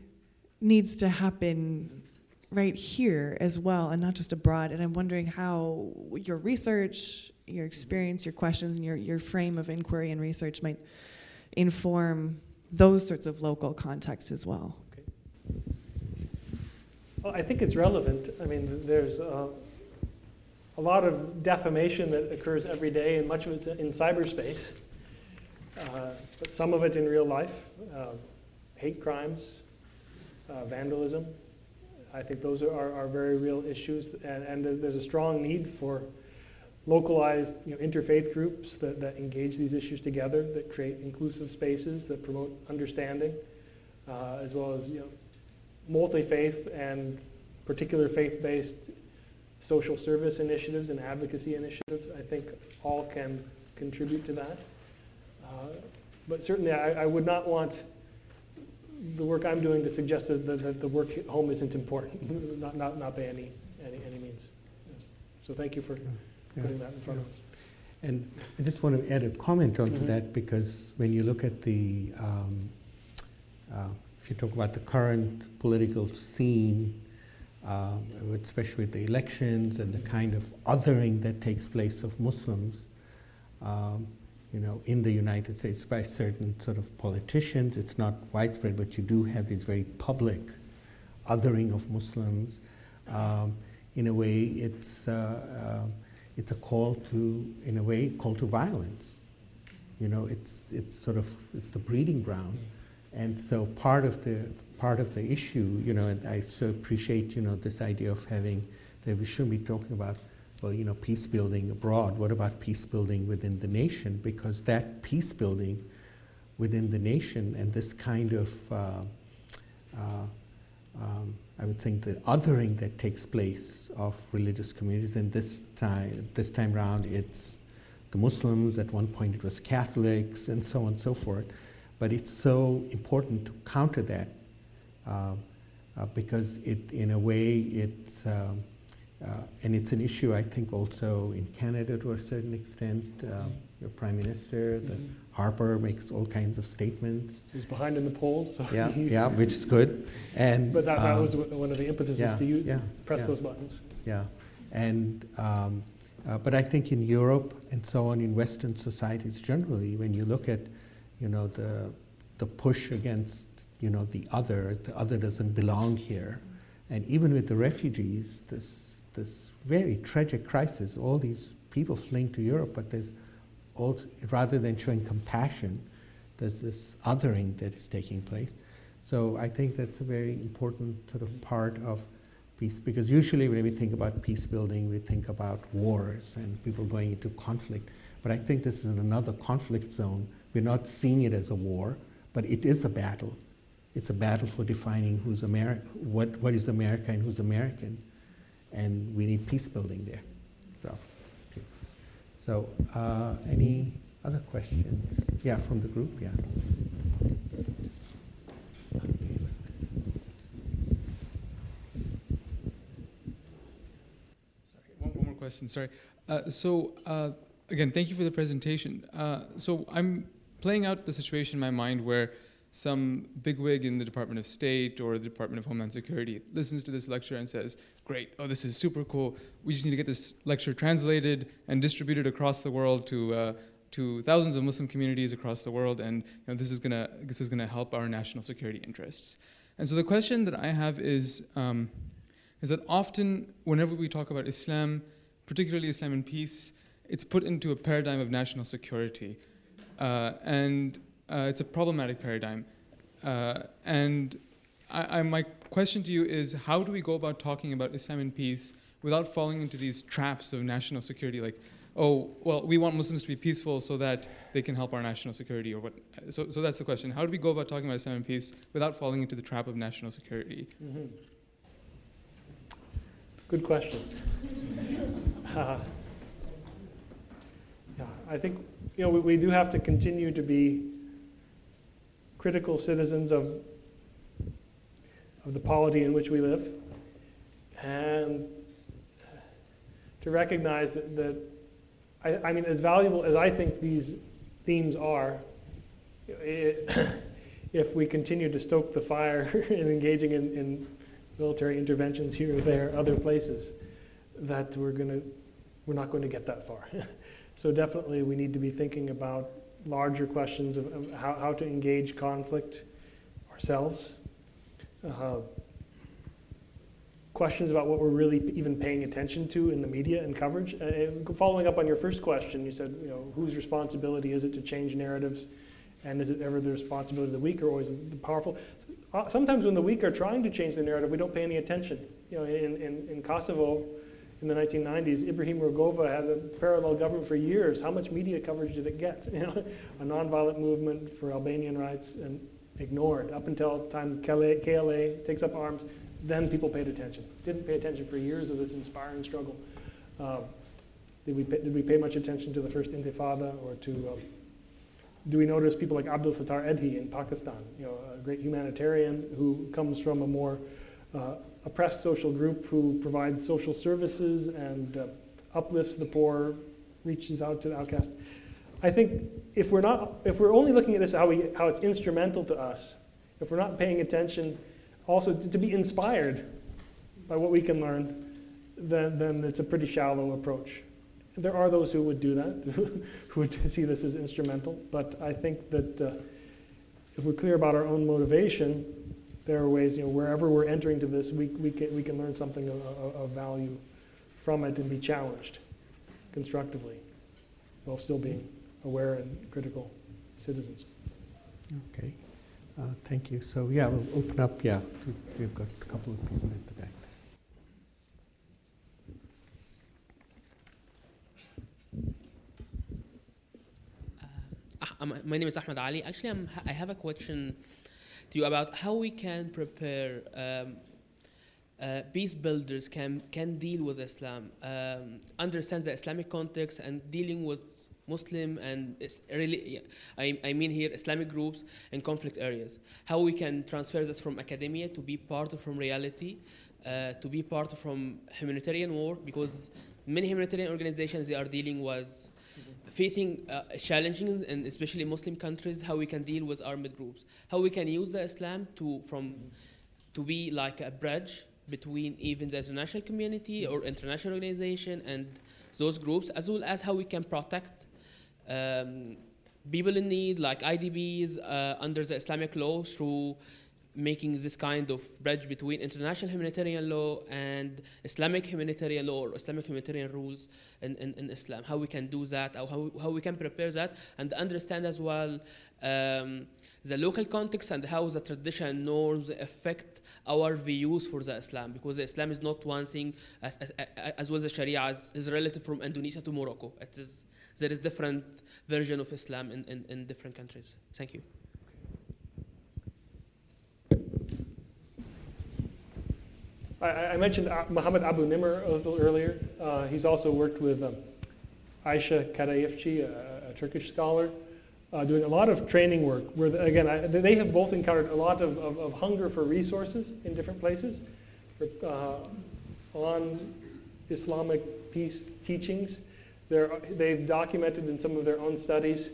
needs to happen right here as well, and not just abroad. And I'm wondering how your research, your experience, your questions, and your your frame of inquiry and research might inform those sorts of local contexts as well. Well, I think it's relevant. I mean, there's uh, a lot of defamation that occurs every day, and much of it's in cyberspace, uh, but some of it in real life. Uh, hate crimes, uh, vandalism. I think those are, are, very real issues, and, and there's a strong need for localized you know, interfaith groups that, that engage these issues together, that create inclusive spaces, that promote understanding, uh, as well as you know, multi-faith and particular faith-based social service initiatives and advocacy initiatives. I think all can contribute to that. Uh, but certainly, I, I, would not want the work I'm doing to suggest that the, the work at home isn't important, *laughs* not, not, not by any, any, any means. So thank you for putting that in front of us. And I just want to add a comment onto Mhm. that because when you look at the, um, uh, if you talk about the current political scene, um, especially with the elections and the kind of othering that takes place of Muslims, um, you know, in the United States by certain sort of politicians. It's not widespread, but you do have these very public othering of Muslims. Um, in a way, it's uh, uh, it's a call to, in a way, call to violence. You know, it's it's sort of it's the breeding ground, and so part of the part of the issue, you know, and I so appreciate you know this idea of having that we shouldn't be talking about well, you know, peace building abroad. What about peace building within the nation? Because that peace building within the nation and this kind of, uh, uh, um, I would think, the othering that takes place of religious communities, and this time, this time around, it's the Muslims. At one point, it was Catholics, and so on and so forth. But it's so important to counter that uh, uh, because it, in a way, it's. Um, uh, and it's an issue, I think, also in Canada to a certain extent. Uh, your prime minister, the Mhm. Harper makes all kinds of statements. He's behind in the polls, so Yeah, yeah, which is good. And But that, that um, was one of the impetuses yeah, to use, yeah, press yeah. those buttons. yeah, and um, uh, but I think in Europe and so on in Western societies generally, when you look at, you know, the the push against you know the other, the other doesn't belong here, and even with the refugees, this this very tragic crisis, all these people fleeing to Europe, but there's also, rather than showing compassion, there's this othering that is taking place. So I think that's a very important sort of part of peace, because usually when we think about peace building, we think about wars and people going into conflict. But I think this is another conflict zone. We're not seeing it as a war, but it is a battle. It's a battle for defining who's Ameri- what, what is America and who's American and we need peace building there. So, uh, any other questions? Yeah, from the group, yeah. Sorry, one, one more question. Sorry. Uh, so uh, again, thank you for the presentation. Uh, so I'm playing out the situation in my mind where some bigwig in the Department of State or the Department of Homeland Security listens to this lecture and says, "Great! Oh, this is super cool. We just need to get this lecture translated and distributed across the world to." Uh, to thousands of Muslim communities across the world, and you know, this is gonna this is gonna help our national security interests. And so the question that I have is um, is that often whenever we talk about Islam, particularly Islam and peace, it's put into a paradigm of national security, uh, and uh, it's a problematic paradigm. Uh, and I, I, my question to you is, how do we go about talking about Islam and peace without falling into these traps of national security, like oh, well, we want Muslims to be peaceful so that they can help our national security or what. So, so that's the question. How do we go about talking about Islam and peace without falling into the trap of national security? Mm-hmm. Good question. *laughs* uh, yeah, I think you know we, we do have to continue to be critical citizens of of the polity in which we live, and to recognize that, that I, I mean, as valuable as I think these themes are, it, *coughs* if we continue to stoke the fire *laughs* in engaging in, in military interventions here there, other places, that we're going to, we're not going to get that far. *laughs* so definitely we need to be thinking about larger questions of, how, how to engage conflict ourselves. Uh, questions about what we're really even paying attention to in the media and coverage. Uh, following up on your first question, you said, you know, whose responsibility is it to change narratives, and is it ever the responsibility of the weak or it the powerful? Uh, sometimes when the weak are trying to change the narrative, we don't pay any attention. You know, in, in, in Kosovo, in the 1990s, Ibrahim Rugova had a parallel government for years. How much media coverage did it get? *laughs* You know, a nonviolent movement for Albanian rights and ignored up until the time KLA, KLA takes up arms then people paid attention. Didn't pay attention for years of this inspiring struggle. Um, did, we pay, did we pay much attention to the first Intifada or to, um, do we notice people like Abdul Sattar Edhi in Pakistan, you know, a great humanitarian who comes from a more uh, oppressed social group who provides social services and uh, uplifts the poor, reaches out to the outcast. I think if we're not, if we're only looking at this how, we, how it's instrumental to us, if we're not paying attention also to be inspired by what we can learn, then, then it's a pretty shallow approach. There are those who would do that, *laughs* who would see this as instrumental, but I think that uh, if we're clear about our own motivation, there are ways, you know, wherever we're entering to this, we, we, can, we can learn something of, of value from it and be challenged constructively while still being aware and critical citizens. Okay. Uh, thank you. So yeah, we'll open up. Yeah, to, we've got a couple of people at the back. Uh, my name is Ahmed Ali. Actually, I'm, i have a question to you about how we can prepare um, uh, peace builders can can deal with Islam, um, understand the Islamic context, and dealing with Muslim and really, I, I mean here Islamic groups in conflict areas. How we can transfer this from academia to be part of from reality, uh, to be part from humanitarian work because many humanitarian organizations they are dealing with facing uh, challenging and especially Muslim countries how we can deal with armed groups, how we can use the Islam to from to be like a bridge between even the international community or international organization and those groups, as well as how we can protect um, people in need, like IDPs, uh, under the Islamic law through making this kind of bridge between international humanitarian law and Islamic humanitarian law or Islamic humanitarian rules in, in, in Islam. How we can do that, or how, how we can prepare that, and understand as well um, the local context and how the tradition norms affect our views for the Islam. Because the Islam is not one thing, as, as, as well as the Sharia is relative from Indonesia to Morocco. It is there is different version of Islam in, in, in different countries. Thank you. I, I mentioned Muhammad Abu Nimer a little earlier. Uh, he's also worked with um, Aisha Kadayifci, a, a Turkish scholar, uh, doing a lot of training work where, the, again, I, they have both encountered a lot of, of, of, hunger for resources in different places uh, on Islamic peace teachings. They're, they've documented in some of their own studies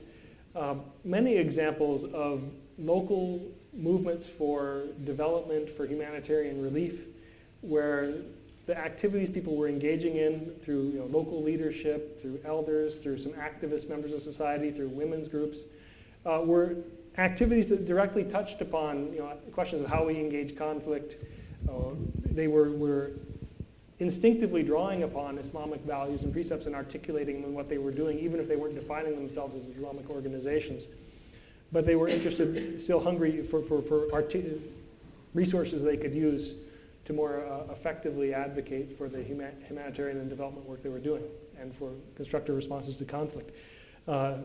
uh, many examples of local movements for development, for humanitarian relief, where the activities people were engaging in through you know, local leadership, through elders, through some activist members of society, through women's groups, uh, were activities that directly touched upon you know, questions of how we engage conflict. Uh, they were, were instinctivly drawing upon Islamic values and precepts and articulating them in what they were doing, even if they weren't defining themselves as Islamic organizations. But they were interested, still hungry for, for, for arti- resources they could use to more uh, effectively advocate for the huma- humanitarian and development work they were doing and for constructive responses to conflict. Uh,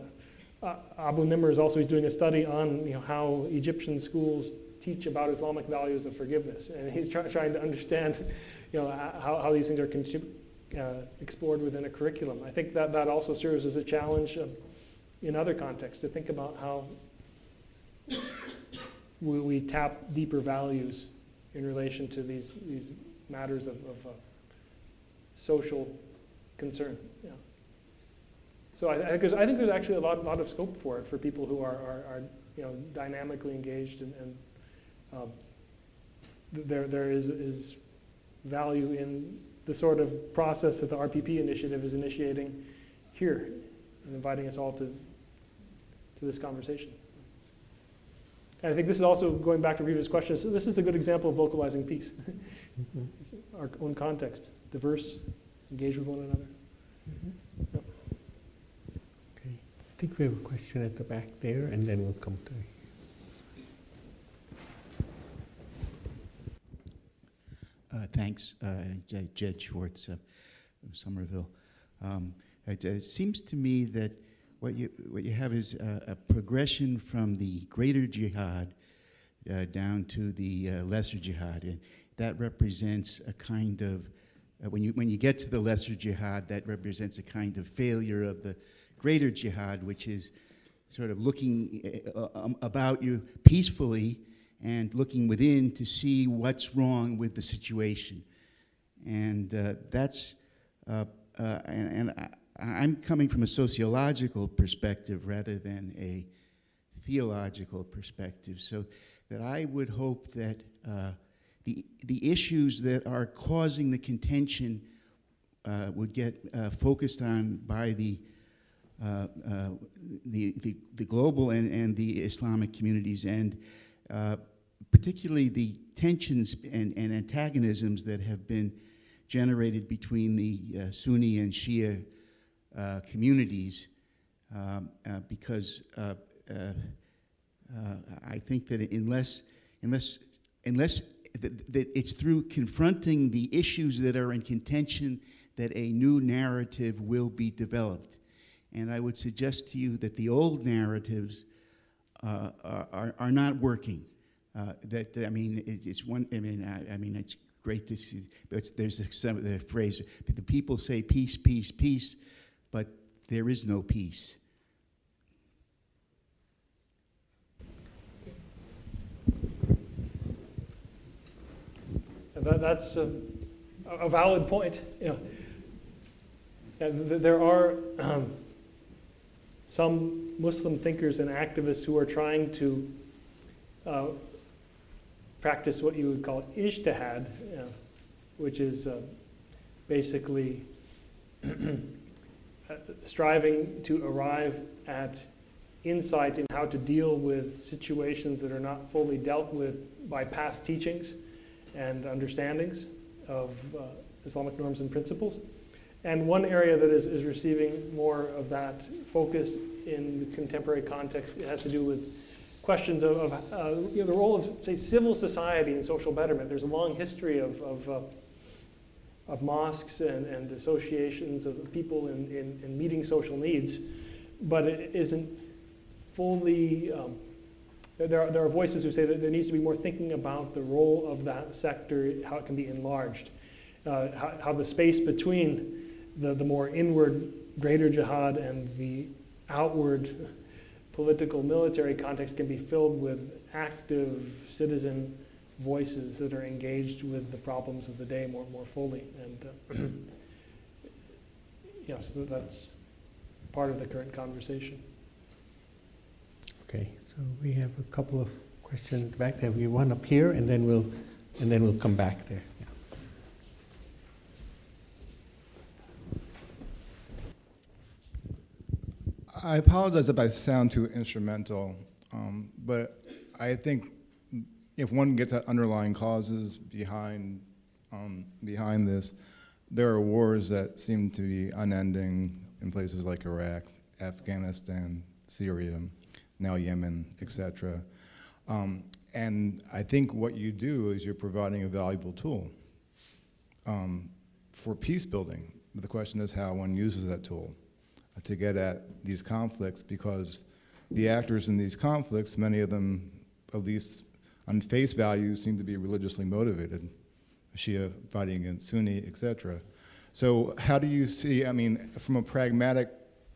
uh, Abu Nimer is also he's doing a study on you know, how Egyptian schools teach about Islamic values of forgiveness, and he's try- trying to understand you know, how, how these things are con- uh, explored within a curriculum. I think that that also serves as a challenge in other contexts to think about how we, we tap deeper values in relation to these, these matters of, of uh, social concern. Yeah. So I, I, I, think there's actually a lot, lot of scope for it for people who are, are, are you know, dynamically engaged and, and um, there, there is, is value in the sort of process that the RPP initiative is initiating here and inviting us all to, to this conversation. And I think this is also going back to previous questions. This is a good example of localizing peace. Mm-hmm. *laughs* Our own context, diverse, engage with one another. Mm-hmm. Yep. Okay, I think we have a question at the back there, and then we'll come to you. Uh, thanks, uh, Jed Schwartz uh, Somerville. Um, it, it, seems to me that what you, what you have is a, a progression from the greater jihad uh, down to the uh, lesser jihad. And that represents a kind of, uh, when, you, when you get to the lesser jihad, that represents a kind of failure of the greater jihad, which is sort of looking uh, um, about you peacefully and looking within to see what's wrong with the situation. And uh, that's, uh, and, and I, I'm coming from a sociological perspective rather than a theological perspective, so that I would hope that uh, the, the issues that are causing the contention uh, would get uh, focused on by the, uh, uh, the, the, the, global and, and the Islamic communities, and uh, particularly the tensions and, and antagonisms that have been generated between the Sunni and Shia uh, communities um, uh, because uh, I think that unless, unless, unless it's through confronting the issues that are in contention that a new narrative will be developed. And I would suggest to you that the old narratives uh, are, are not working. Uh, that I mean, it's one. I mean, I, I mean, it's great to see. But there's some the phrase: the people say peace, peace, peace, but there is no peace. That, that's a, a, valid point. You know, th- there are um, some Muslim thinkers and activists who are trying to uh, practice what you would call ijtihad, which is uh, basically *clears throat* striving to arrive at insight in how to deal with situations that are not fully dealt with by past teachings and understandings of uh, Islamic norms and principles. And one area that is, is receiving more of that focus in the contemporary context has to do with questions of, of uh, you know, the role of, say, civil society and social betterment. There's a long history of, of uh, of mosques and, and associations of people in, in, in, meeting social needs, but it isn't fully. Um, there, are, there are voices who say that there needs to be more thinking about the role of that sector, how it can be enlarged, uh, how, how, the space between the, the more inward greater jihad and the outward political military context can be filled with active citizen voices that are engaged with the problems of the day more, more fully. And uh, *clears throat* yes, that's part of the current conversation. Okay, so we have a couple of questions back. There, we one up here, and then we'll, and then we'll come back there. Yeah. I apologize if I sound too instrumental, um, but I think if one gets at underlying causes behind um, behind this, there are wars that seem to be unending in places like Iraq, Afghanistan, Syria, now Yemen, etc. Um, and I think what you do is you're providing a valuable tool um, for peace building. But the question is how one uses that tool to get at these conflicts because the actors in these conflicts, many of them, at least on face value, seem to be religiously motivated. Shia fighting against Sunni, etc. So, how do you see, I mean, from a pragmatic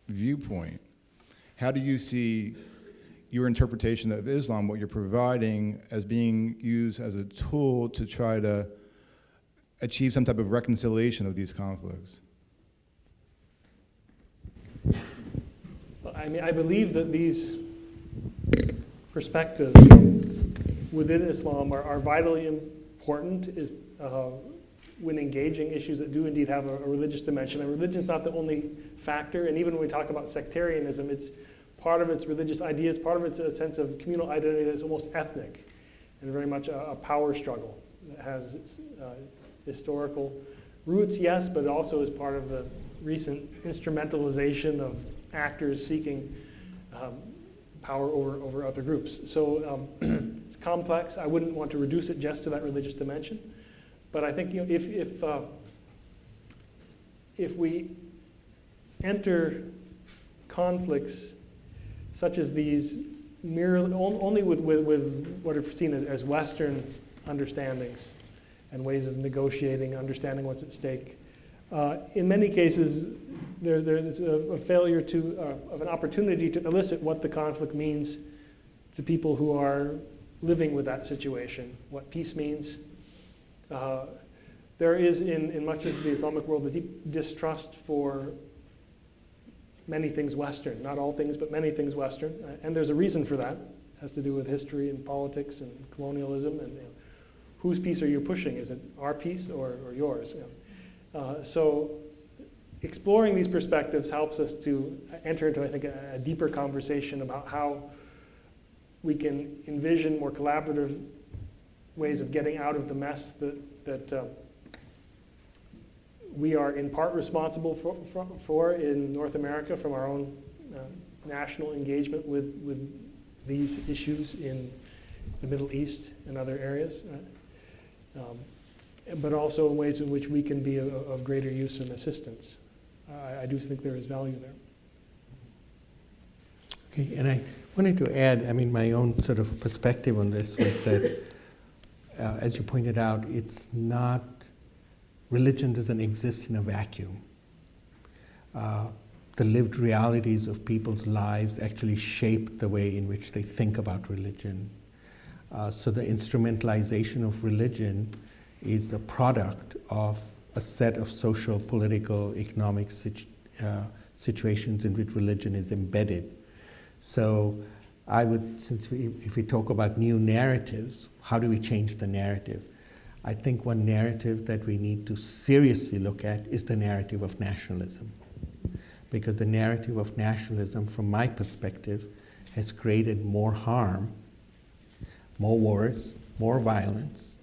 viewpoint, how do you see your interpretation of Islam, what you're providing, as being used as a tool to try to achieve some type of reconciliation of these conflicts? I mean, I believe that these perspectives within Islam are, are vitally important is, uh, when engaging issues that do indeed have a, a religious dimension. And religion is not the only factor, and even when we talk about sectarianism, it's part of its religious ideas, part of it's a sense of communal identity that's almost ethnic, and very much a, a power struggle that has its uh, historical roots, yes, but also is part of the recent instrumentalization of actors seeking um, power over, over other groups. So um, *clears throat* it's complex. I wouldn't want to reduce it just to that religious dimension. But I think you know, if, if, uh, if we enter conflicts such as these merely, only with, with, with what are seen as, as Western understandings and ways of negotiating, understanding what's at stake, uh, in many cases, there, there's a, a failure to, uh, of an opportunity to elicit what the conflict means to people who are living with that situation, what peace means. Uh, there is in, in much of the Islamic world a deep distrust for many things Western, not all things, but many things Western. Uh, and there's a reason for that. It has to do with history and politics and colonialism and you know, whose peace are you pushing? Is it our peace or, or yours? You know? Uh, so exploring these perspectives helps us to enter into, I think, a, a, deeper conversation about how we can envision more collaborative ways of getting out of the mess that, that uh, we are in part responsible for, for, for, in North America from our own uh, national engagement with, with these issues in the Middle East and other areas. Um, but also in ways in which we can be of, of greater use and assistance. I, I do think there is value there. Okay, and I wanted to add, I mean, my own sort of perspective on this was that, uh, as you pointed out, it's not, religion doesn't exist in a vacuum. Uh, the lived realities of people's lives actually shape the way in which they think about religion. Uh, so the instrumentalization of religion is a product of a set of social, political, economic situ- uh, situations in which religion is embedded. So, I would, since we, if we talk about new narratives, how do we change the narrative? I think one narrative that we need to seriously look at is the narrative of nationalism. Because the narrative of nationalism, from my perspective, has created more harm, more wars, more violence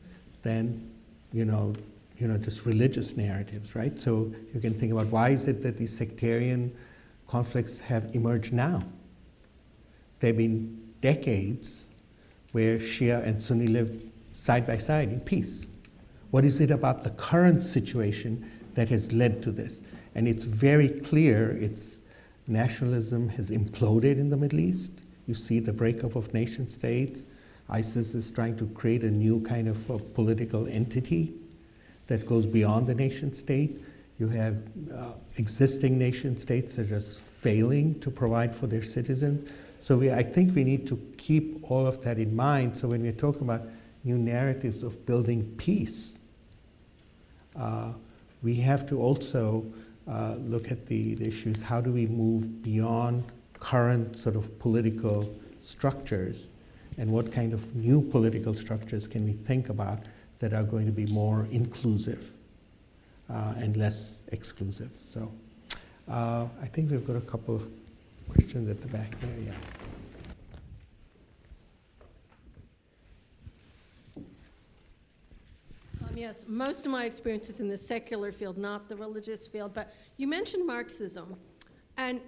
than you know, you know, just religious narratives, right? So you can think about why is it that these sectarian conflicts have emerged now? There have been decades where Shia and Sunni lived side by side in peace. What is it about the current situation that has led to this? And it's very clear it's nationalism has imploded in the Middle East. You see the breakup of nation states. ISIS is trying to create a new kind of political entity that goes beyond the nation state. You have uh, existing nation states that are just failing to provide for their citizens. So we, I think we need to keep all of that in mind. So when we're talking about new narratives of building peace, uh, we have to also uh, look at the, the, issues. How do we move beyond current sort of political structures, and what kind of new political structures can we think about that are going to be more inclusive uh, and less exclusive? So uh, I think we've got a couple of questions at the back there. Yeah. yes, most of my experience is in the secular field, not the religious field. But you mentioned Marxism, and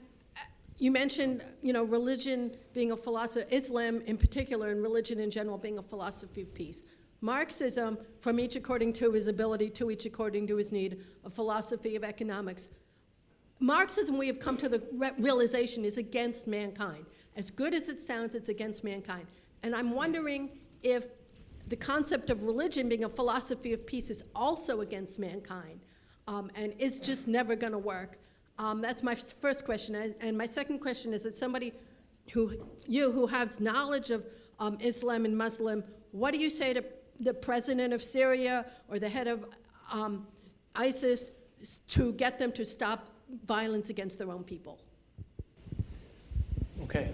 you mentioned, you know, religion being a philosophy, Islam in particular, and religion in general being a philosophy of peace. Marxism, from each according to his ability, to each according to his need, a philosophy of economics. Marxism, we have come to the re- realization, is against mankind. As good as it sounds, it's against mankind. And I'm wondering if the concept of religion being a philosophy of peace is also against mankind um, and is just never going to work. Um, that's my first question. And my second question is that somebody who, you who has knowledge of um, Islam and Muslim, what do you say to the president of Syria or the head of um, ISIS to get them to stop violence against their own people? Okay.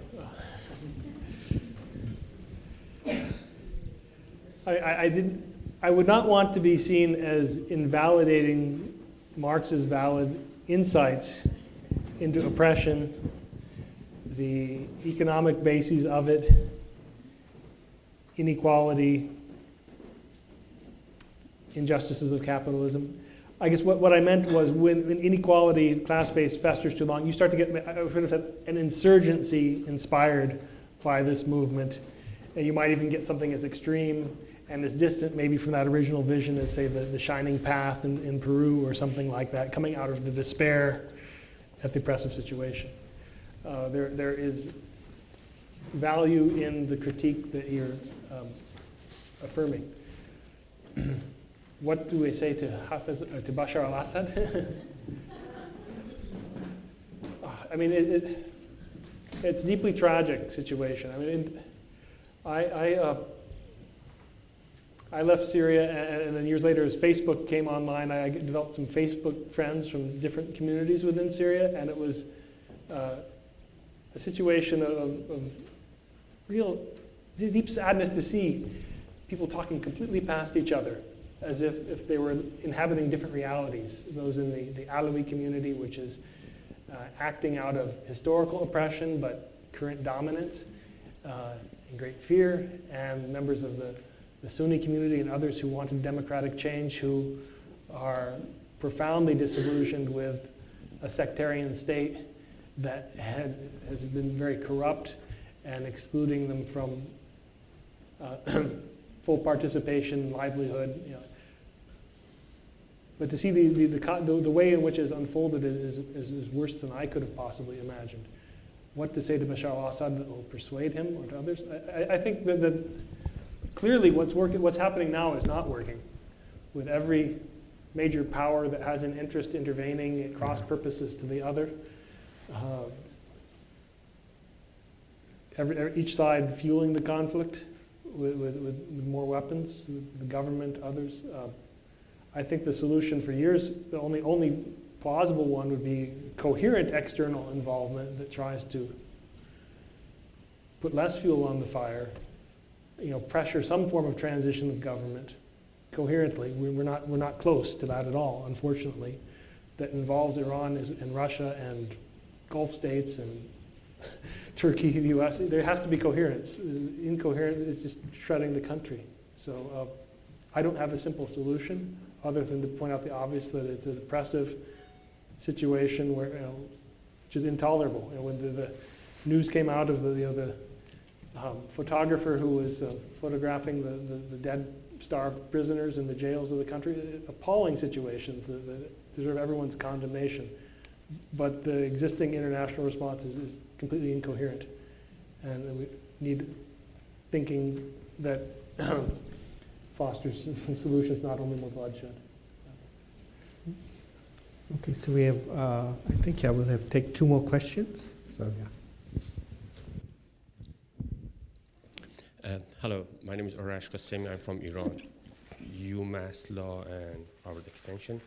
I, I, I, didn't, I would not want to be seen as invalidating Marx's valid insights into oppression, the economic bases of it, inequality, injustices of capitalism. I guess what, what I meant was when, when inequality, class based, festers too long, you start to get an insurgency inspired by this movement. And you might even get something as extreme and as distant maybe from that original vision as, say, the, the shining path in, in Peru or something like that, coming out of the despair at the oppressive situation. Uh, there, there is value in the critique that you're um, affirming. *clears throat* what do we say to uh, to Bashar al-Assad? *laughs* I mean, it, it, it's deeply tragic situation. I mean, I, I uh, I left Syria, and, and, then years later, as Facebook came online, I developed some Facebook friends from different communities within Syria, and it was uh, a situation of, of, real deep sadness to see people talking completely past each other, as if, if they were inhabiting different realities. Those in the, the Alawi community, which is uh, acting out of historical oppression but current dominance uh, in great fear, and members of the the Sunni community and others who wanted democratic change who are profoundly disillusioned with a sectarian state that had, has been very corrupt and excluding them from uh, *clears throat* full participation, livelihood. You know. But to see the, the, the, the, way in which it has unfolded is, is, is worse than I could have possibly imagined. What to say to Bashar al Assad that will persuade him or to others? I, I think that, that Clearly, what's, working, what's happening now is not working. With every major power that has an interest intervening at cross purposes to the other, uh, every, every, each side fueling the conflict with, with, with more weapons, the government, others. Uh, I think the solution for years, the only, only plausible one would be coherent external involvement that tries to put less fuel on the fire you know, pressure some form of transition of government coherently. We're not, we're not close to that at all, unfortunately, that involves Iran and Russia and Gulf states and *laughs* Turkey, the US. There has to be coherence. Incoherent is just shredding the country. So uh, I don't have a simple solution other than to point out the obvious that it's an oppressive situation where, you know, which is intolerable. You know, when the, the, news came out of the, you know, the um, photographer who was uh, photographing the, the, the, dead, starved prisoners in the jails of the country. Appalling situations that, that deserve everyone's condemnation. But the existing international response is, is completely incoherent. And we need thinking that *clears throat* fosters *laughs* solutions, not only more bloodshed. Okay, so we have, uh, I think, yeah, we'll have take two more questions. So, yeah. Uh, hello, my name is Arash Qassemi. I'm from Iran, UMass Law and Harvard Extension.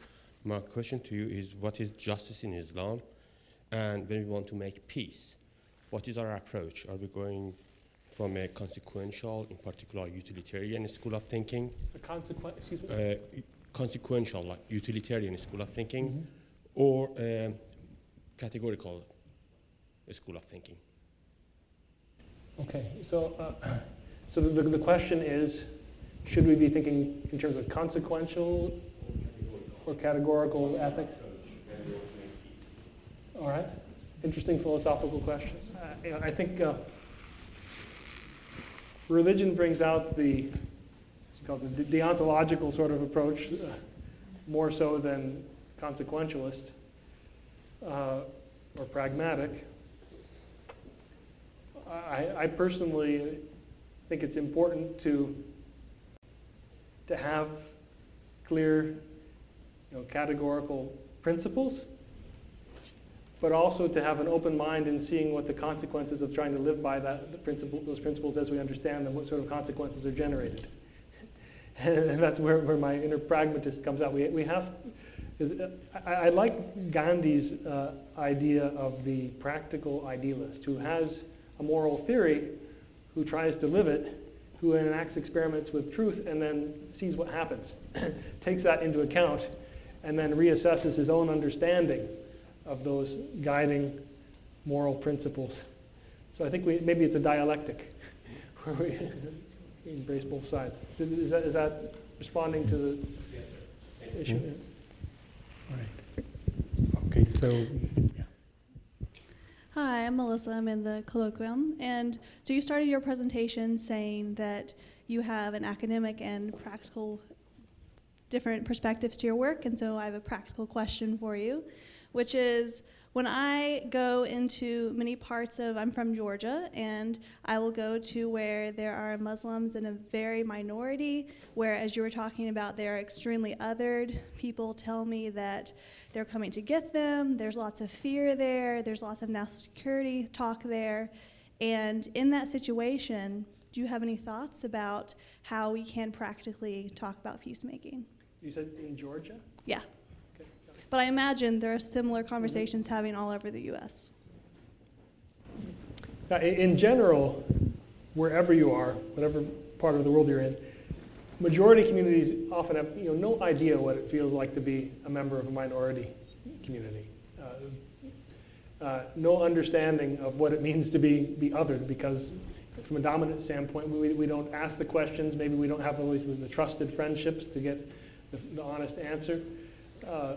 My question to you is what is justice in Islam? And when we want to make peace, what is our approach? Are we going from a consequential, in particular utilitarian school of thinking? A excuse me? Uh, consequential, like utilitarian school of thinking, mm -hmm. or um, categorical school of thinking? Okay, so, uh, so the, the question is, should we be thinking in terms of consequential or categorical ethics? All right, interesting philosophical question. Uh, I think uh, religion brings out the, called the deontological sort of approach, uh, more so than consequentialist uh, or pragmatic. I, I personally think it's important to, to have clear, you know, categorical principles, but also to have an open mind in seeing what the consequences of trying to live by that principle, those principles as we understand them, what sort of consequences are generated. *laughs* and that's where, where my inner pragmatist comes out. We, we have, is, I, I like Gandhi's uh, idea of the practical idealist who has a moral theory who tries to live it, who enacts experiments with truth and then sees what happens, *clears throat* takes that into account, and then reassesses his own understanding of those guiding moral principles. So I think we, maybe it's a dialectic *laughs* where we *laughs* embrace both sides. Is that, is that responding to the issue? Mm-hmm. All right. Okay, so Hi, I'm Melissa. I'm in the colloquium. And so you started your presentation saying that you have an academic and practical different perspectives to your work. And so I have a practical question for you, which is when I go into many parts of, I'm from Georgia, and I will go to where there are Muslims in a very minority, where, as you were talking about, they're extremely othered. People tell me that they're coming to get them, there's lots of fear there, there's lots of national security talk there. And in that situation, do you have any thoughts about how we can practically talk about peacemaking? You said in Georgia? Yeah. But I imagine there are similar conversations having all over the U.S. Now, in general, wherever you are, whatever part of the world you're in, majority communities often have you know, no idea what it feels like to be a member of a minority community. Uh, uh, no understanding of what it means to be, be othered because from a dominant standpoint, we, we don't ask the questions, maybe we don't have always the, the trusted friendships to get the, the honest answer. Uh,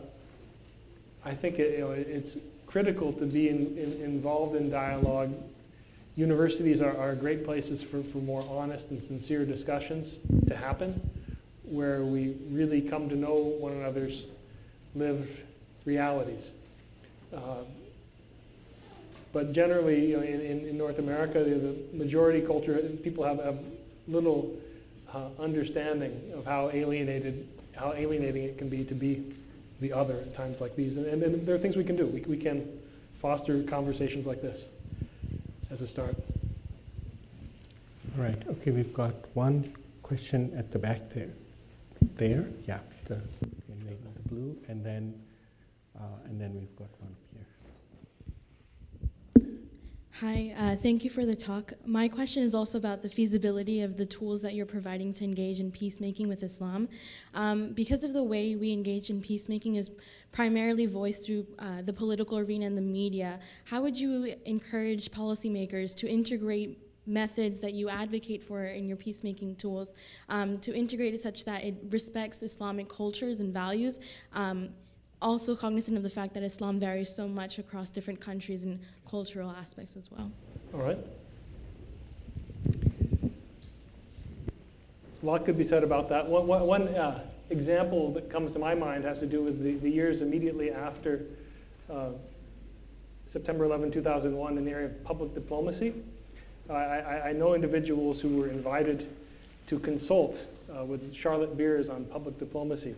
I think it, you know, it's critical to be in, in, involved in dialogue. Universities are, are great places for, for more honest and sincere discussions to happen, where we really come to know one another's lived realities. Uh, but generally, you know, in, in, North America, the, the, majority culture, people have, have little uh, understanding of how alienated, how alienating it can be to be the other at times like these. And, and, there are things we can do. We, we can foster conversations like this as a start. All right. Okay, we've got one question at the back there. There, yeah, the, the blue, and then uh, and then we've got one Hi, uh, thank you for the talk. My question is also about the feasibility of the tools that you're providing to engage in peacemaking with Islam. Um, because of the way we engage in peacemaking is primarily voiced through uh, the political arena and the media, how would you encourage policymakers to integrate methods that you advocate for in your peacemaking tools um, to integrate it such that it respects Islamic cultures and values? Um, also cognizant of the fact that Islam varies so much across different countries and cultural aspects as well. All right. A lot could be said about that. One, one, one uh, example that comes to my mind has to do with the, the years immediately after uh, September 11, 2001, in the area of public diplomacy. I, I, I know individuals who were invited to consult uh, with Charlotte Beers on public diplomacy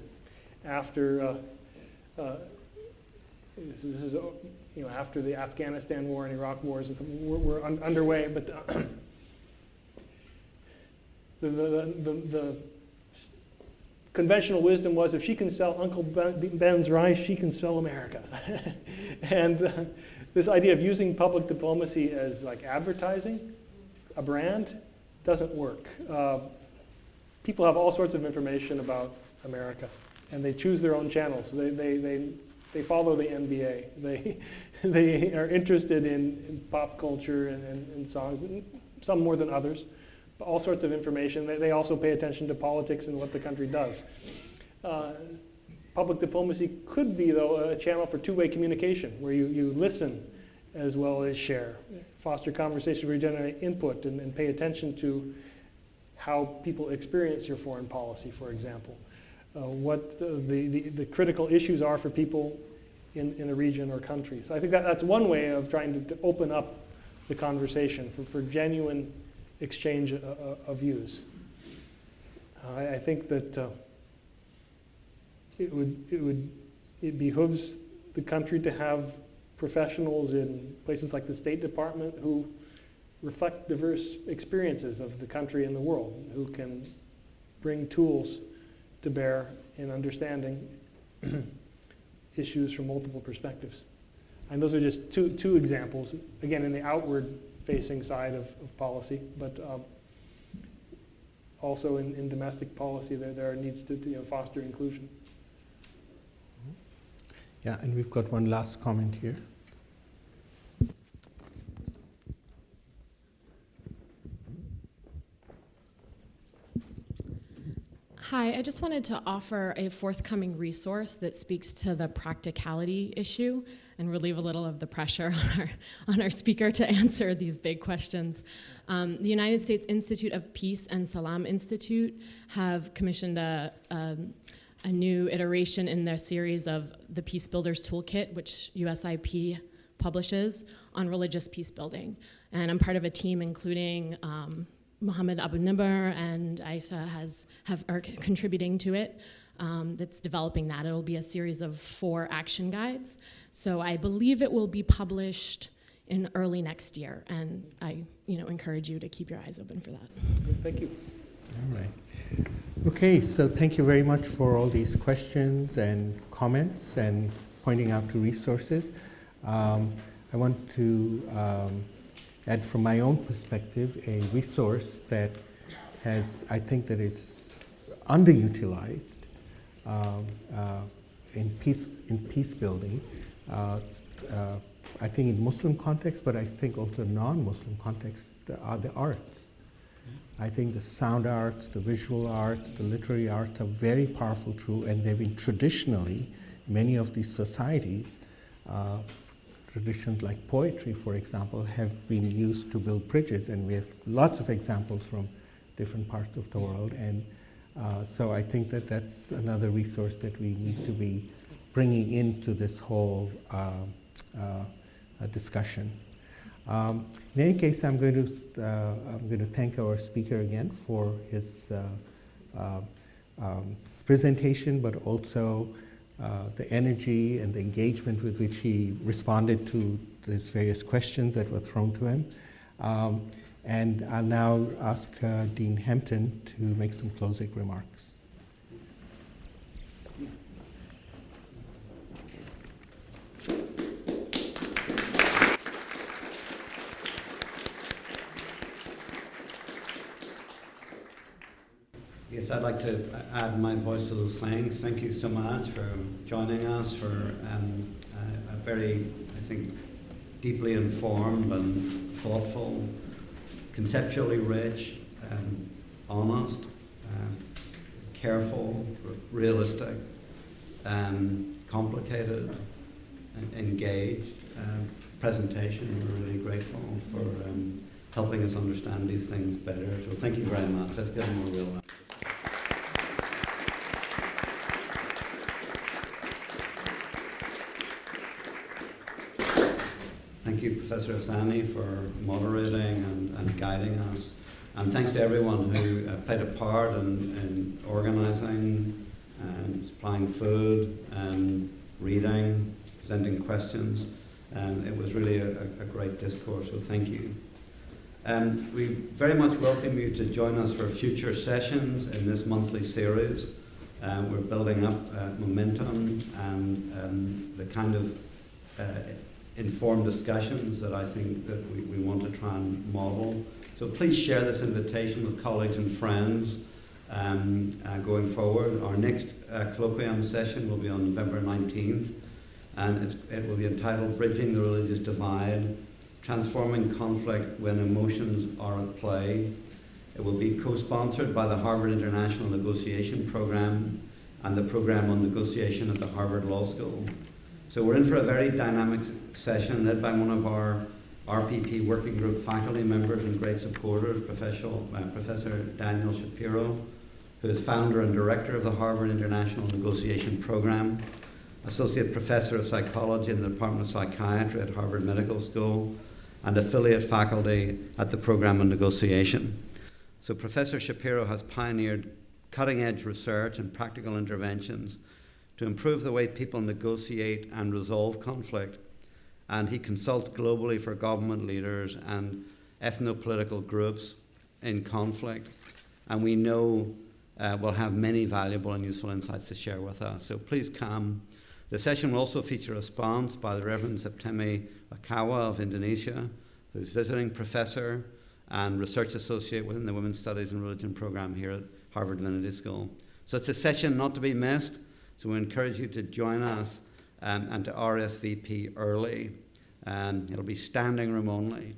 after uh, uh, this, this is, you know, after the Afghanistan war and Iraq wars, and some, were, were un, underway, but *clears throat* the, the, the, the, conventional wisdom was if she can sell Uncle Ben's rice, she can sell America. *laughs* and uh, this idea of using public diplomacy as like advertising, a brand, doesn't work. Uh, people have all sorts of information about America, and they choose their own channels. They, they, they, they follow the NBA. They, *laughs* they are interested in, in pop culture and, and, and, songs, some more than others, all sorts of information. They, they also pay attention to politics and what the country does. Uh, public diplomacy could be, though, a channel for two way communication where you, you listen as well as share, foster conversation where you generate input and, and pay attention to how people experience your foreign policy, for example. Uh, what the, the, the, critical issues are for people in, in a region or country. So I think that, that's one way of trying to, to open up the conversation for, for genuine exchange of, uh, uh, of views. I, I, think that uh, it, would, it, would, it behooves the country to have professionals in places like the State Department who reflect diverse experiences of the country and the world, who can bring tools to bear in understanding *clears throat* issues from multiple perspectives. And those are just two, two examples, again, in the outward facing side of, of policy, but um, also in, in domestic policy, there, there needs to, to you know, foster inclusion. Yeah, and we've got one last comment here. Hi, I just wanted to offer a forthcoming resource that speaks to the practicality issue and relieve a little of the pressure *laughs* on our, on our speaker to answer these big questions. Um, the United States Institute of Peace and Salam Institute have commissioned a, um, a new iteration in their series of the Peace Builders Toolkit, which USIP publishes on religious peace building. And I'm part of a team including um, Mohammed Abu Nimer and Aisha has, have, are contributing to it. Um, that's developing that. It'll be a series of four action guides. So I believe it will be published in early next year, and I, you know, encourage you to keep your eyes open for that. Thank you. All right. Okay, so thank you very much for all these questions and comments and pointing out to resources. Um, I want to um, add from my own perspective a resource that has, I think, that is underutilized um, uh, in peace in peace building. Uh, uh, I think in Muslim context, but I think also non-Muslim context are the arts. I think the sound arts, the visual arts, the literary arts are very powerful too, and they've been traditionally many of these societies uh, traditions like poetry, for example, have been used to build bridges, and we have lots of examples from different parts of the world. And uh, so I think that that's another resource that we need to be bringing into this whole uh, uh, discussion. Um, in any case, I'm going to uh, I'm going to thank our speaker again for his, uh, uh, um, his presentation, but also uh, the energy and the engagement with which he responded to these various questions that were thrown to him. Um, and I'll now ask uh, Dean Hempton to make some closing remarks. Yes, I'd like to add my voice to those thanks. Thank you so much for joining us, for um, a, a very, I think, deeply informed and thoughtful, conceptually rich, um, honest, uh, careful, realistic, um, complicated, engaged uh, presentation. We're really grateful for um, helping us understand these things better. So thank you very much. Let's them a real round. you, Professor Asani, for moderating and, and guiding us. And thanks to everyone who uh, played a part in, in organising and supplying food and reading presenting questions. It was really a, a, great discourse, so thank you. Um, we very much welcome you to join us for future sessions in this monthly series. Uh, we're building up uh, momentum and um, the kind of uh, informed discussions that I think that we, we want to try and model. So please share this invitation with colleagues and friends um, uh, going forward. Our next uh, colloquium session will be on November 19th, and it will be entitled Bridging the Religious Divide Transforming Conflict When Emotions Are at Play. It will be co sponsored by the Harvard International Negotiation Program and the Program on Negotiation at the Harvard Law School. So we're in for a very dynamic session led by one of our RPP working group faculty members and great supporters, Professor, uh, Professor Daniel Shapiro, who is founder and director of the Harvard International Negotiation Program, associate professor of psychology in the Department of Psychiatry at Harvard Medical School, and affiliate faculty at the Program on Negotiation. So, Professor Shapiro has pioneered cutting edge research and practical interventions to improve the way people negotiate and resolve conflict. And he consults globally for government leaders and ethno political groups in conflict. And we know uh, will have many valuable and useful insights to share with us. So please come. The session will also feature a response by the Reverend Septemmy Lakawa of Indonesia, who's visiting professor and research associate within the Women's Studies and Religion program here at Harvard Divinity School. So it's a session not to be missed. So we encourage you to join us um, and to RSVP early. Um, it'll be standing room only.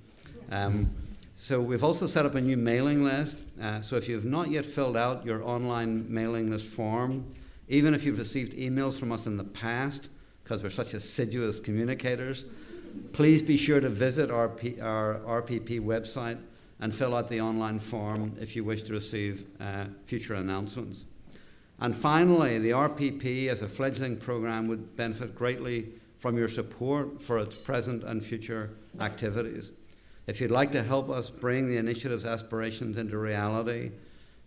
Um, so we've also set up a new mailing list. Uh, so if you've not yet filled out your online mailing list form, even if you've received emails from us in the past, because we're such assiduous communicators, please be sure to visit our, P- our RPP website and fill out the online form if you wish to receive uh, future announcements. And finally, the RPP as a fledgling program would benefit greatly from your support for its present and future activities. If you'd like to help us bring the initiative's aspirations into reality,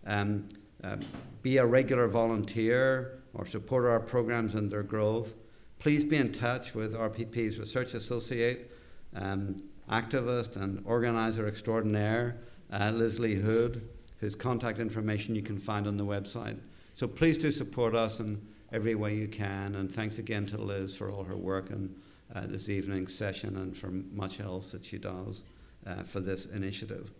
um, uh, be a regular volunteer or support our programs and their growth, please be in touch with RPP's research associate, um, activist, and organizer extraordinaire, uh, Leslie Hood, whose contact information you can find on the website. So please do support us in every way you can. And thanks again to Liz for all her work in uh, this evening's session and for much else that she does uh, for this initiative.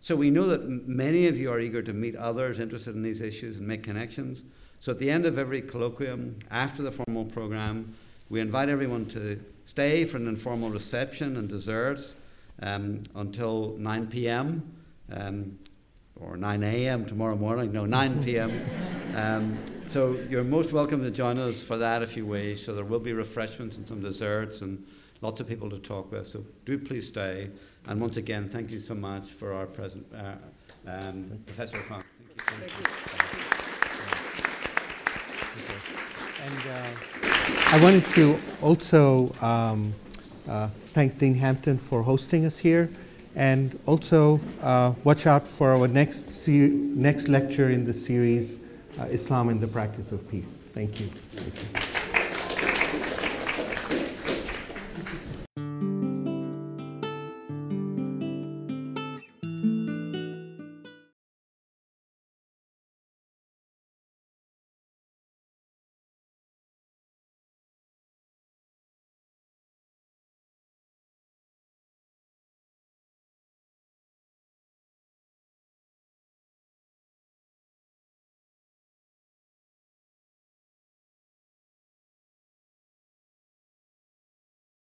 So we know that m- many of you are eager to meet others interested in these issues and make connections. So at the end of every colloquium, after the formal program, we invite everyone to stay for an informal reception and desserts um, until 9 p.m. Um, or 9 a.m. tomorrow morning. No, 9 p.m. *laughs* Um, so you're most welcome to join us for that if you wish. So there will be refreshments and some desserts and lots of people to talk with. So do please stay. And once again, thank you so much for our present uh, um, Professor Funk. Thank you. Thank you. And uh, I wanted to also um, uh, thank Dean Hempton for hosting us here. And also uh, watch out for our next, ser- next lecture in the series, uh, Islam and the Practice of Peace. Thank you. Thank you.